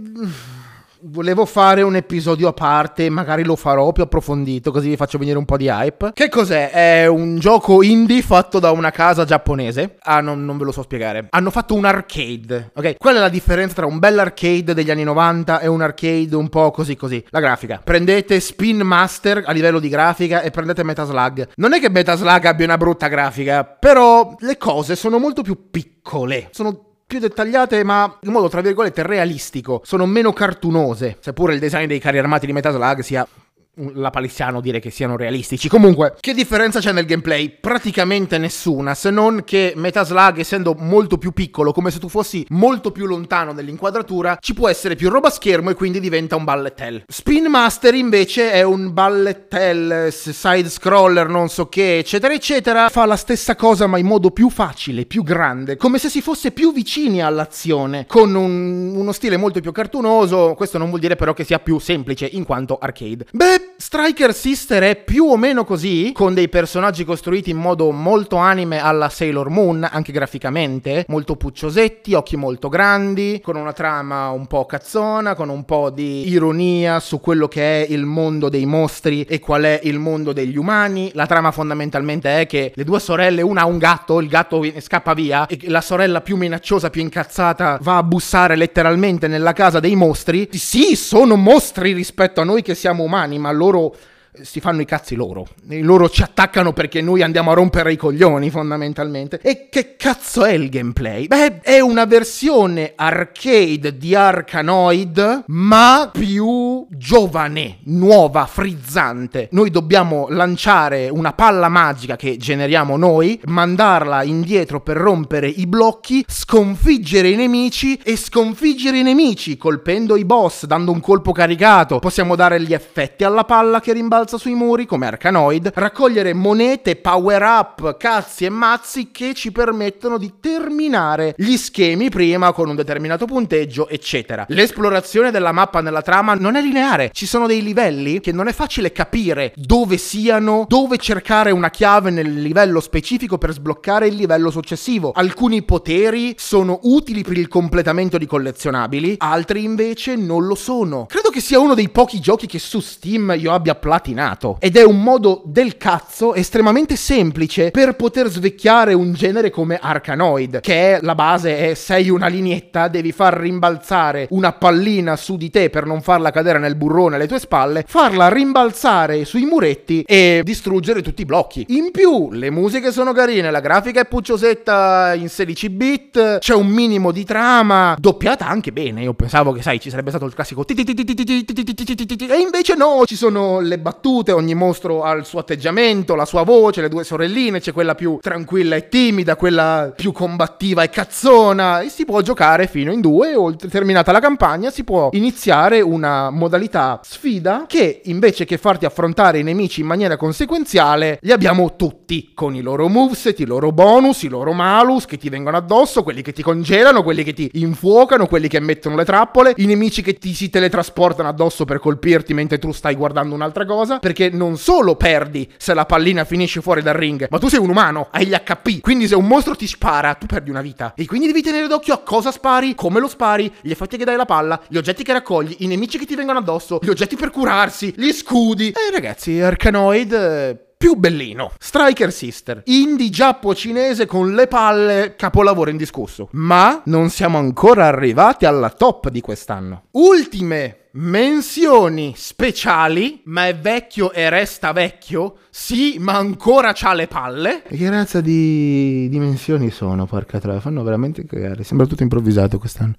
A: volevo fare un episodio a parte, magari lo farò più approfondito, così vi faccio venire un po' di hype. Che cos'è? È un gioco indie fatto da una casa giapponese. Ah, non, non ve lo so spiegare. Hanno fatto un arcade, ok? Qual è la differenza tra un bel arcade degli anni 90 e un arcade un po' così così? La grafica. Prendete Spin Master a livello di grafica e prendete Metaslug. Non è che Metaslug abbia una brutta grafica, però le cose sono molto più piccole. Sono più dettagliate ma in modo tra virgolette realistico, sono meno cartunose, seppure il design dei carri armati di Metaslug sia la palissiano dire che siano realistici. Comunque, che differenza c'è nel gameplay? Praticamente nessuna, se non che Metaslug, essendo molto più piccolo, come se tu fossi molto più lontano nell'inquadratura, ci può essere più roba a schermo e quindi diventa un bullet hell. Spin Master invece è un bullet hell, side scroller, non so che, eccetera, eccetera. Fa la stessa cosa ma in modo più facile, più grande, come se si fosse più vicini all'azione, con un, uno stile molto più cartunoso. Questo non vuol dire però che sia più semplice in quanto arcade. Beh, Striker Sister è più o meno così, con dei personaggi costruiti in modo molto anime alla Sailor Moon, anche graficamente, molto pucciosetti, occhi molto grandi, con una trama un po' cazzona, con un po' di ironia su quello che è il mondo dei mostri e qual è il mondo degli umani. La trama fondamentalmente è che le due sorelle, una ha un gatto, il gatto scappa via e la sorella più minacciosa, più incazzata va a bussare letteralmente nella casa dei mostri. Sì, sono mostri rispetto a noi che siamo umani, ma loro si fanno i cazzi loro. E loro ci attaccano perché noi andiamo a rompere i coglioni, fondamentalmente. E che cazzo è il gameplay? Beh, è una versione arcade di Arkanoid, ma più giovane, nuova, frizzante. Noi dobbiamo lanciare una palla magica che generiamo noi, mandarla indietro per rompere i blocchi, sconfiggere i nemici e sconfiggere i nemici colpendo i boss, dando un colpo caricato. Possiamo dare gli effetti alla palla che rimbalza balza sui muri come Arkanoid, raccogliere monete, power up, cazzi e mazzi che ci permettono di terminare gli schemi prima con un determinato punteggio, eccetera. L'esplorazione della mappa nella trama non è lineare, ci sono dei livelli che non è facile capire dove siano, dove cercare una chiave nel livello specifico per sbloccare il livello successivo. Alcuni poteri sono utili per il completamento di collezionabili, altri invece non lo sono. Credo che sia uno dei pochi giochi che su Steam io abbia platinato raffinato ed è un modo del cazzo estremamente semplice per poter svecchiare un genere come Arkanoid, che è la base è sei una lineetta, devi far rimbalzare una pallina su di te per non farla cadere nel burrone alle tue spalle, farla rimbalzare sui muretti e distruggere tutti i blocchi. In più, le musiche sono carine, la grafica è pucciosetta in 16 bit, c'è un minimo di trama, doppiata anche bene. Io pensavo che, sai, ci sarebbe stato il classico e invece no, ci sono le battute battute, ogni mostro ha il suo atteggiamento, la sua voce, le due sorelline, c'è quella più tranquilla e timida, quella più combattiva e cazzona e si può giocare fino in due, oltre terminata la campagna si può iniziare una modalità sfida che invece che farti affrontare i nemici in maniera conseguenziale, li abbiamo tutti con i loro moveset, i loro bonus, i loro malus che ti vengono addosso, quelli che ti congelano, quelli che ti infuocano, quelli che mettono le trappole, i nemici che ti si teletrasportano addosso per colpirti mentre tu stai guardando un'altra cosa perché non solo perdi se la pallina finisce fuori dal ring, ma tu sei un umano, hai gli HP, quindi se un mostro ti spara, tu perdi una vita. E quindi devi tenere d'occhio a cosa spari, come lo spari, gli effetti che dai alla palla, gli oggetti che raccogli, i nemici che ti vengono addosso, gli oggetti per curarsi, gli scudi. E ragazzi, Arkanoid eh, più bellino. Striker Sister, indie giappo cinese con le palle, capolavoro indiscusso. Ma non siamo ancora arrivati alla top di quest'anno. Ultime menzioni speciali, ma è vecchio e resta vecchio. Sì, ma ancora c'ha le palle. E che razza di dimensioni sono, porca troia, fanno veramente cagare. Sembra tutto improvvisato quest'anno.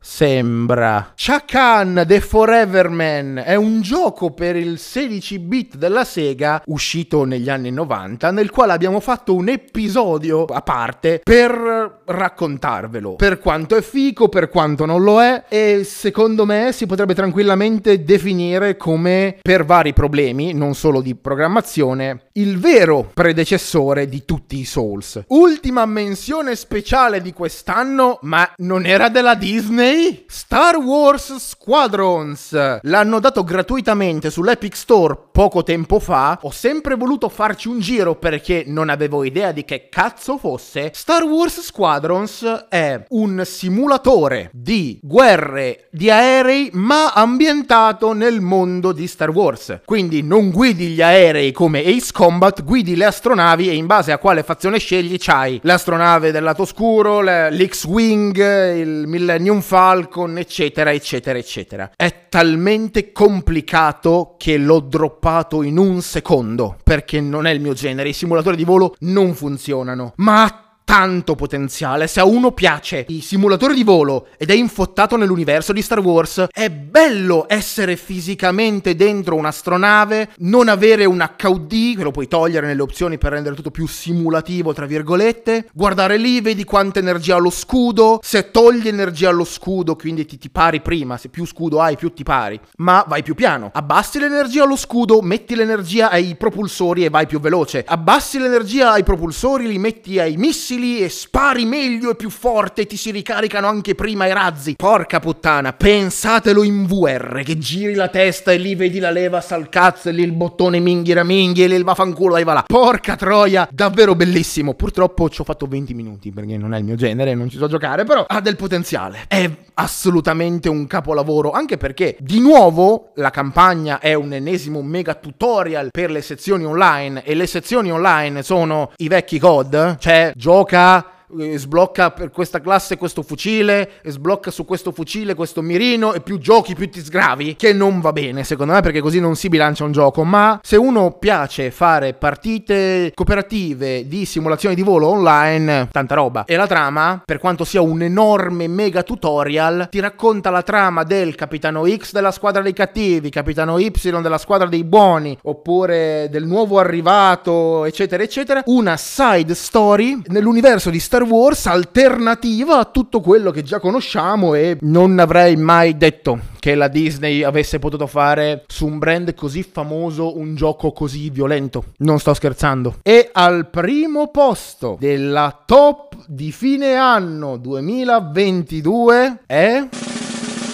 A: Sembra. Chakan The Forever Man è un gioco per il 16 bit della Sega uscito negli anni 90 nel quale abbiamo fatto un episodio a parte per raccontarvelo. Per quanto è fico, per quanto non lo è e secondo me si potrebbe tranquillamente definire come per vari problemi, non solo di programmazione, il vero predecessore di tutti i Souls. Ultima menzione speciale di quest'anno, ma non era della Disney Star Wars Squadrons. L'hanno dato gratuitamente sull'Epic Store poco tempo fa. Ho sempre voluto farci un giro perché non avevo idea di che cazzo fosse. Star Wars Squadrons è un simulatore di guerre di aerei ma ambientato nel mondo di Star Wars. Quindi non guidi gli aerei come Ace Combat, guidi le astronavi e in base a quale fazione scegli c'hai l'astronave del lato oscuro, l'X-Wing, il Millennium Falcon, eccetera, eccetera, eccetera. È talmente complicato che l'ho droppato in un secondo, perché non è il mio genere, i simulatori di volo non funzionano. Ma tanto potenziale. Se a uno piace i simulatori di volo ed è infottato nell'universo di Star Wars, è bello essere fisicamente dentro un'astronave, non avere un HUD, che lo puoi togliere nelle opzioni per rendere tutto più simulativo, tra virgolette. Guardare lì, vedi quanta energia ha lo scudo. Se togli energia allo scudo, quindi ti, ti pari prima, se più scudo hai, più ti pari. Ma vai più piano. Abbassi l'energia allo scudo, metti l'energia ai propulsori e vai più veloce. Abbassi l'energia ai propulsori, li metti ai missili missili e spari meglio e più forte e ti si ricaricano anche prima i razzi. Porca puttana, pensatelo in VR, che giri la testa e lì vedi la leva sal cazzo e lì il bottone minghira minghi e lì il vaffanculo e va là. Porca troia, davvero bellissimo. Purtroppo ci ho fatto 20 minuti perché non è il mio genere, non ci so giocare, però ha del potenziale. È assolutamente un capolavoro, anche perché di nuovo la campagna è un ennesimo mega tutorial per le sezioni online e le sezioni online sono i vecchi COD, cioè gioca eh, sblocca per questa classe questo fucile, sblocca su questo fucile questo mirino e più giochi più ti sgravi, che non va bene secondo me perché così non si bilancia un gioco, ma se uno piace fare partite cooperative di simulazione di volo online, tanta roba. E la trama, per quanto sia un enorme mega tutorial, ti racconta la trama del capitano X della squadra dei cattivi, capitano Y della squadra dei buoni, oppure del nuovo arrivato, eccetera, eccetera. Una side story nell'universo di Star Star Wars alternativa a tutto quello che già conosciamo e non avrei mai detto che la Disney avesse potuto fare su un brand così famoso un gioco così violento. Non sto scherzando. E al primo posto della top di fine anno 2022 è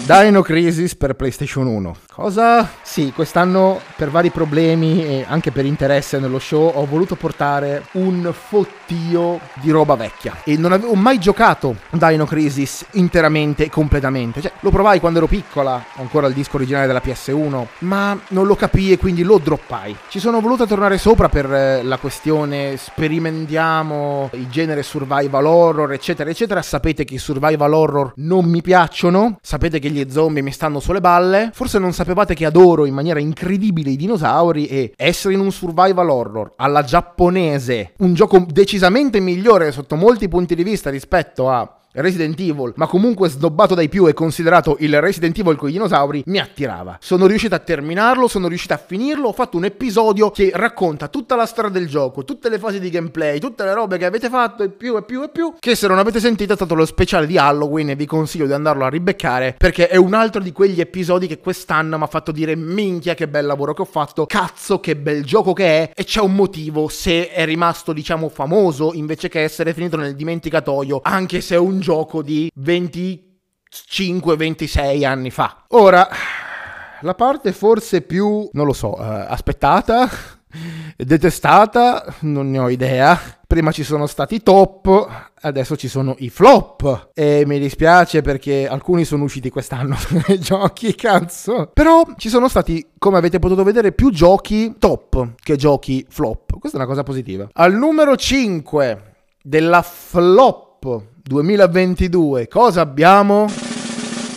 A: Dino Crisis per PlayStation 1. Cosa? Sì, quest'anno per vari problemi e anche per interesse nello show ho voluto portare un fottio di roba vecchia e non avevo mai giocato Dino Crisis interamente e completamente. Cioè, lo provai quando ero piccola, ancora il disco originale della PS1, ma non lo capii e quindi lo droppai. Ci sono voluto tornare sopra per eh, la questione sperimentiamo il genere survival horror, eccetera, eccetera. Sapete che i survival horror non mi piacciono, sapete che gli zombie mi stanno sulle balle. Forse non sapete sapevate che adoro in maniera incredibile i dinosauri e essere in un survival horror alla giapponese, un gioco decisamente migliore sotto molti punti di vista rispetto a Resident Evil, ma comunque snobbato dai più e considerato il Resident Evil con i dinosauri, mi attirava. Sono riuscito a terminarlo, sono riuscito a finirlo, ho fatto un episodio che racconta tutta la storia del gioco, tutte le fasi di gameplay, tutte le robe che avete fatto e più e più e più, che se non avete sentito è stato lo speciale di Halloween e vi consiglio di andarlo a ribeccare perché è un altro di quegli episodi che quest'anno mi ha fatto dire minchia che bel lavoro che ho fatto, cazzo che bel gioco che è e c'è un motivo se è rimasto diciamo famoso invece che essere finito nel dimenticatoio, anche se è un gioco di 25-26 anni fa. Ora, la parte forse più, non lo so, uh, aspettata, detestata, non ne ho idea. Prima ci sono stati i top, adesso ci sono i flop. E mi dispiace perché alcuni sono usciti quest'anno giochi, cazzo. Però ci sono stati, come avete potuto vedere, più giochi top che giochi flop. Questa è una cosa positiva. Al numero 5 della flop 2022 cosa abbiamo?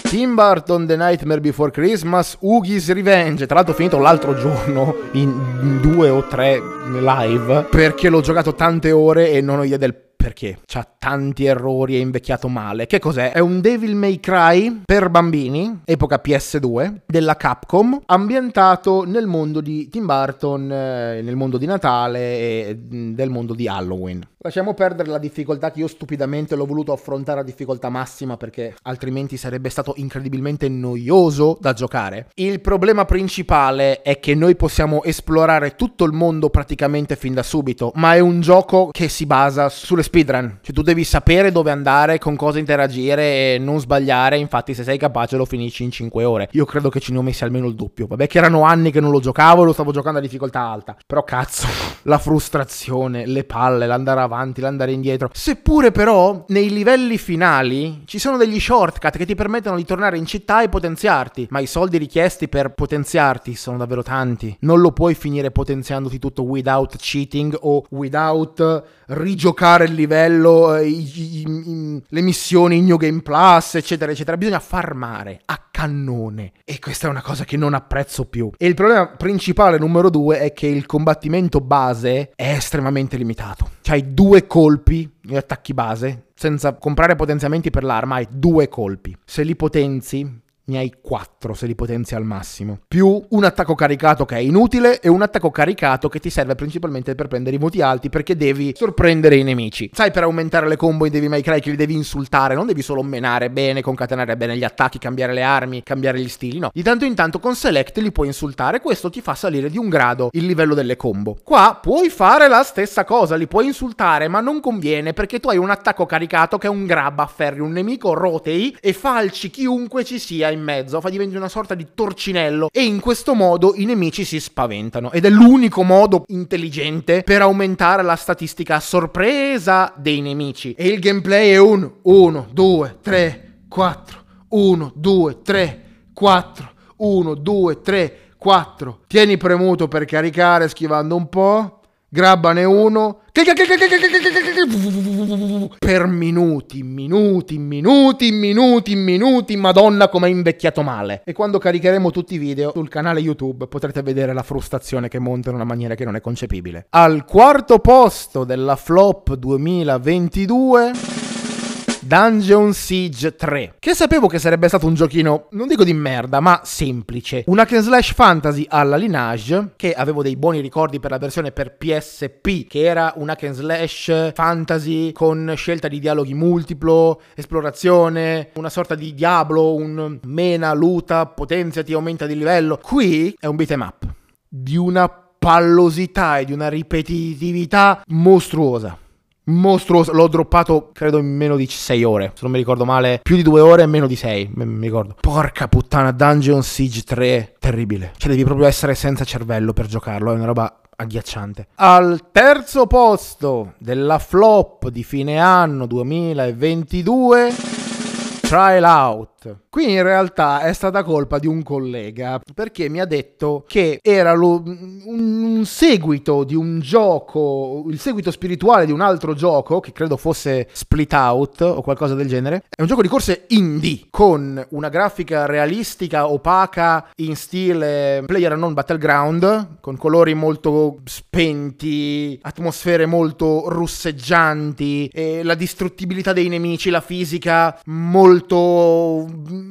A: Tim Burton The Nightmare Before Christmas, Ughie's Revenge. Tra l'altro ho finito l'altro giorno in due o tre live perché l'ho giocato tante ore e non ho idea del perché c'ha tanti errori e invecchiato male. Che cos'è? È un Devil May Cry per bambini, epoca PS2, della Capcom, ambientato nel mondo di Tim Burton, eh, nel mondo di Natale e mm, del mondo di Halloween. Lasciamo perdere la difficoltà che io stupidamente l'ho voluto affrontare a difficoltà massima perché altrimenti sarebbe stato incredibilmente noioso da giocare. Il problema principale è che noi possiamo esplorare tutto il mondo praticamente fin da subito, ma è un gioco che si basa sulle speedrun. Cioè tu devi sapere dove andare, con cosa interagire e non sbagliare, infatti se sei capace lo finisci in 5 ore. Io credo che ci ne ho messi almeno il doppio. Vabbè che erano anni che non lo giocavo e lo stavo giocando a difficoltà alta. Però cazzo, la frustrazione, le palle, l'andare avanti, l'andare indietro. Seppure però nei livelli finali ci sono degli shortcut che ti permettono di tornare in città e potenziarti, ma i soldi richiesti per potenziarti sono davvero tanti. Non lo puoi finire potenziandoti tutto without cheating o without rigiocare il livello, eh, i, i, i, le missioni in New Game Plus, eccetera, eccetera. Bisogna farmare a cannone. E questa è una cosa che non apprezzo più. E il problema principale numero due è che il combattimento base è estremamente limitato. C'hai due colpi, gli attacchi base, senza comprare potenziamenti per l'arma, hai due colpi. Se li potenzi, ne hai 4 se li potenzi al massimo. Più un attacco caricato che è inutile e un attacco caricato che ti serve principalmente per prendere i voti alti perché devi sorprendere i nemici. Sai, per aumentare le combo in Devil May Cry che li devi insultare, non devi solo menare bene, concatenare bene gli attacchi, cambiare le armi, cambiare gli stili, no. Di tanto in tanto con Select li puoi insultare, questo ti fa salire di un grado il livello delle combo. Qua puoi fare la stessa cosa, li puoi insultare, ma non conviene perché tu hai un attacco caricato che è un grab, afferri un nemico, rotei e falci chiunque ci sia in mezzo, fa diventi una sorta di torcinello e in questo modo i nemici si spaventano ed è l'unico modo intelligente per aumentare la statistica a sorpresa dei nemici. E il gameplay è un 1, 2, 3, 4, 1, 2, 3, 4, 1, 2, 3, 4. Tieni premuto per caricare schivando un po'. Grabbane uno. Per minuti, minuti, minuti, minuti, minuti. Madonna come è invecchiato male. E quando caricheremo tutti i video sul canale YouTube potrete vedere la frustrazione che monta in una maniera che non è concepibile. Al quarto posto della flop 2022... Dungeon Siege 3, che sapevo che sarebbe stato un giochino, non dico di merda, ma semplice. Un hack and slash fantasy alla Lineage, che avevo dei buoni ricordi per la versione per PSP, che era un hack and slash fantasy con scelta di dialoghi multiplo, esplorazione, una sorta di Diablo, un mena, luta, potenziati, aumenta di livello. Qui è un beat'em up di una pallosità e di una ripetitività mostruosa mostruoso. L'ho droppato credo in meno di 6 ore. Se non mi ricordo male, più di 2 ore e meno di 6. Mi ricordo. Porca puttana, Dungeon Siege 3. Terribile. Cioè, devi proprio essere senza cervello per giocarlo. È una roba agghiacciante. Al terzo posto della flop di fine anno 2022. Trial Out. Qui in realtà è stata colpa di un collega perché mi ha detto che era lo, un, seguito di un gioco, il seguito spirituale di un altro gioco che credo fosse Split Out o qualcosa del genere. È un gioco di corse indie con una grafica realistica, opaca in stile player non battleground, con colori molto spenti, atmosfere molto russeggianti, la distruttibilità dei nemici, la fisica molto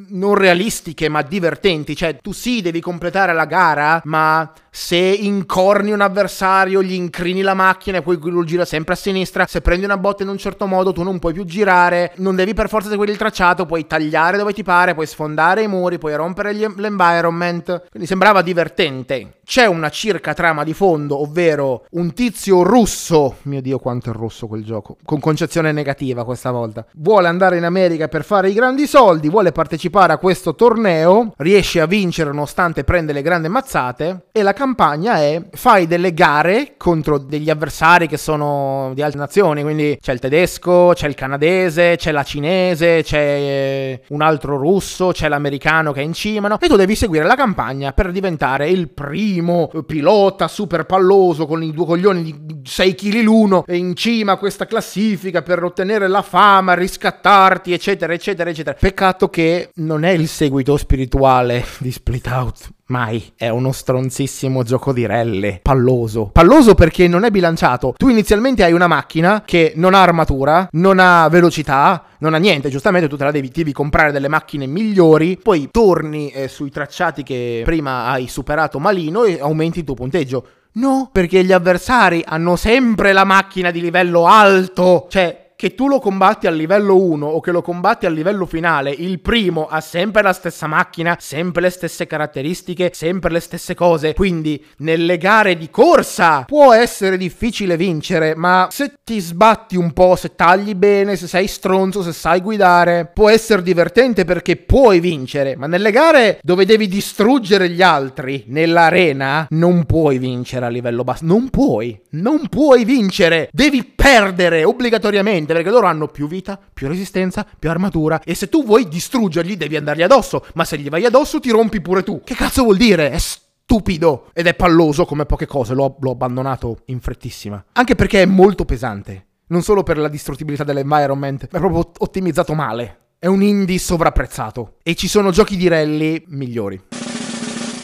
A: non realistiche ma divertenti, cioè tu sì devi completare la gara, ma se incorni un avversario, gli incrini la macchina e poi lo gira sempre a sinistra, se prendi una botta in un certo modo tu non puoi più girare, non devi per forza seguire il tracciato, puoi tagliare dove ti pare, puoi sfondare i muri, puoi rompere gli, l'environment, quindi sembrava divertente. C'è una circa trama di fondo, ovvero un tizio russo, mio dio quanto è russo quel gioco, con concezione negativa questa volta, vuole andare in America per fare i grandi soldi, vuole partecipare a questo torneo, riesce a vincere nonostante prende le grandi mazzate e la campagna è fai delle gare contro degli avversari che sono di altre nazioni, quindi c'è il tedesco, c'è il canadese, c'è la cinese, c'è un altro russo, c'è l'americano che è in cima, no? E tu devi seguire la campagna per diventare il primo pilota super palloso con i due coglioni di 6 kg l'uno in cima a questa classifica per ottenere la fama, riscattarti, eccetera, eccetera, eccetera. Peccato che non è il seguito spirituale di Split Out. Mai. È uno stronzissimo gioco di relle. Palloso. Palloso perché non è bilanciato. Tu inizialmente hai una macchina che non ha armatura, non ha velocità, non ha niente. Giustamente tu te la devi, devi comprare delle macchine migliori. Poi torni eh, sui tracciati che prima hai superato malino e aumenti il tuo punteggio. No, perché gli avversari hanno sempre la macchina di livello alto. Cioè, che tu lo combatti al livello 1 o che lo combatti al livello finale, il primo ha sempre la stessa macchina, sempre le stesse caratteristiche, sempre le stesse cose. Quindi nelle gare di corsa può essere difficile vincere, ma se ti sbatti un po', se tagli bene, se sei stronzo, se sai guidare, può essere divertente perché puoi vincere. Ma nelle gare dove devi distruggere gli altri, nell'arena, non puoi vincere a livello basso. Non puoi, non puoi vincere. Devi perdere obbligatoriamente niente perché loro hanno più vita, più resistenza, più armatura e se tu vuoi distruggerli devi andargli addosso, ma se gli vai addosso ti rompi pure tu. Che cazzo vuol dire? È stupido ed è palloso come poche cose, l'ho, l'ho abbandonato in frettissima. Anche perché è molto pesante. Non solo per la distruttibilità dell'environment, ma è proprio ottimizzato male. È un indie sovrapprezzato. E ci sono giochi di rally migliori.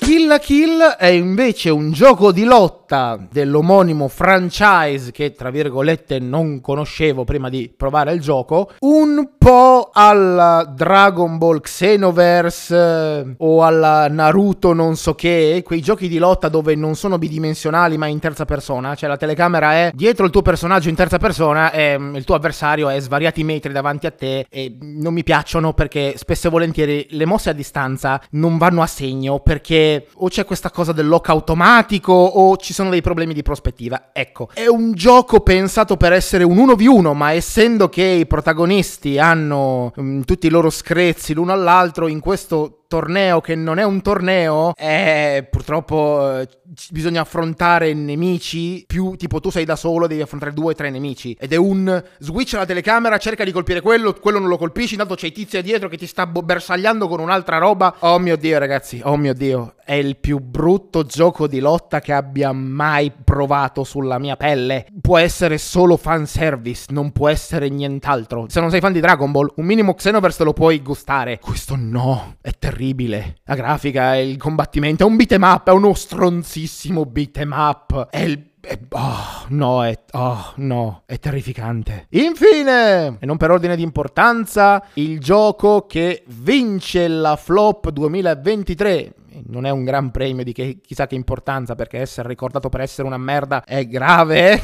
A: Kill la Kill è invece un gioco di lotta dell'omonimo franchise che tra virgolette non conoscevo prima di provare il gioco, un po' alla Dragon Ball Xenoverse eh, o alla Naruto non so che, quei giochi di lotta dove non sono bidimensionali ma in terza persona, cioè la telecamera è dietro il tuo personaggio in terza persona e mm, il tuo avversario è svariati metri davanti a te e non mi piacciono perché spesso e volentieri le mosse a distanza non vanno a segno perché o c'è questa cosa del lock automatico o ci sono dei problemi di prospettiva. Ecco, è un gioco pensato per essere un 1v1 ma essendo che i protagonisti hanno um, tutti i loro screzzi l'uno all'altro in questo torneo che non è un torneo, è purtroppo eh, bisogna affrontare nemici più tipo tu sei da solo, devi affrontare due o tre nemici ed è un switch alla telecamera, cerca di colpire quello, quello non lo colpisci, intanto c'è tizia dietro che ti sta bersagliando con un'altra roba. Oh mio dio, ragazzi, oh mio dio, è il più brutto gioco di lotta che abbia mai provato sulla mia pelle. Può essere solo fanservice, non può essere nient'altro. Se non sei fan di Dragon Ball, un minimo Xenoverse te lo puoi gustare. Questo no, è terribile terribile. La grafica il combattimento è un beat'em up, è uno stronzissimo beat'em up. È il oh, no, è, oh, no, è terrificante. Infine, e non per ordine di importanza, il gioco che vince la flop 2023 non è un gran premio di che, chissà che importanza perché essere ricordato per essere una merda è grave.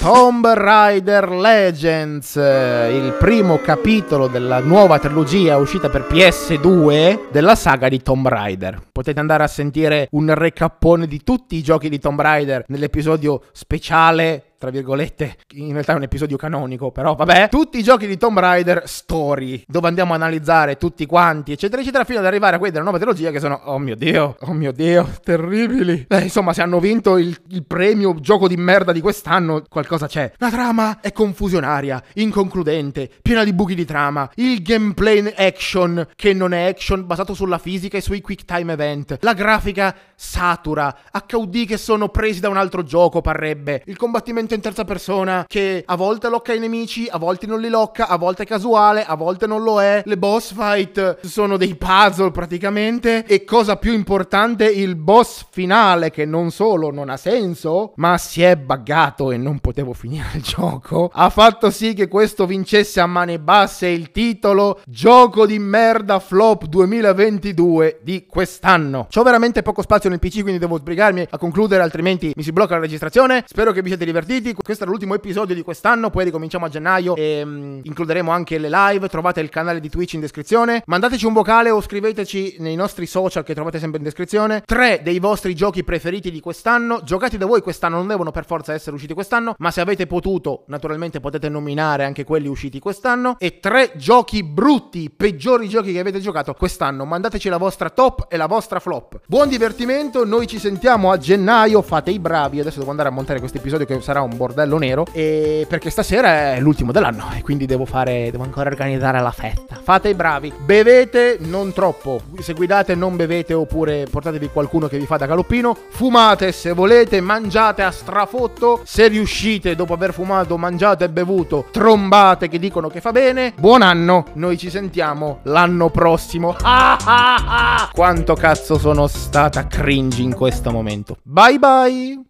A: Tomb Raider Legends, il primo capitolo della nuova trilogia uscita per PS2 della saga di Tomb Raider. Potete andare a sentire un recappone di tutti i giochi di Tomb Raider nell'episodio speciale tra virgolette, in realtà è un episodio canonico, però vabbè, tutti i giochi di Tomb Raider story, dove andiamo a analizzare tutti quanti, eccetera, eccetera, fino ad arrivare a quelli della nuova trilogia che sono, oh mio dio, oh mio dio, terribili. Eh, insomma, se hanno vinto il, il premio gioco di merda di quest'anno, qualcosa c'è. La trama è confusionaria, inconcludente, piena di buchi di trama, il gameplay action, che non è action, basato sulla fisica e sui quick time event, la grafica satura, HUD che sono presi da un altro gioco, parrebbe, il combattimento combattimento in terza persona che a volte locca i nemici, a volte non li locca, a volte è casuale, a volte non lo è. Le boss fight sono dei puzzle praticamente. E cosa più importante, il boss finale che non solo non ha senso, ma si è buggato e non potevo finire il gioco, ha fatto sì che questo vincesse a mani basse il titolo Gioco di merda flop 2022 di quest'anno. C'ho veramente poco spazio nel PC, quindi devo sbrigarmi a concludere, altrimenti mi si blocca la registrazione. Spero che vi siate divertiti divertiti. Questo era l'ultimo episodio di quest'anno. Poi ricominciamo a gennaio e um, includeremo anche le live. Trovate il canale di Twitch in descrizione. Mandateci un vocale o scriveteci nei nostri social che trovate sempre in descrizione. Tre dei vostri giochi preferiti di quest'anno. Giocati da voi quest'anno, non devono per forza essere usciti quest'anno. Ma se avete potuto, naturalmente potete nominare anche quelli usciti quest'anno. E tre giochi brutti, peggiori giochi che avete giocato quest'anno. Mandateci la vostra top e la vostra flop. Buon divertimento. Noi ci sentiamo a gennaio. Fate i bravi. Adesso devo andare a montare questo episodio che sarà un un bordello nero. E perché stasera è l'ultimo dell'anno e quindi devo fare, devo ancora organizzare la festa. Fate i bravi, bevete non troppo. Se guidate non bevete oppure portatevi qualcuno che vi fa da galoppino. Fumate se volete, mangiate a strafotto. Se riuscite dopo aver fumato, mangiato e bevuto, trombate che dicono che fa bene. Buon anno, noi ci sentiamo l'anno prossimo. Ah ah ah! Quanto cazzo sono stata cringe in questo momento. Bye bye!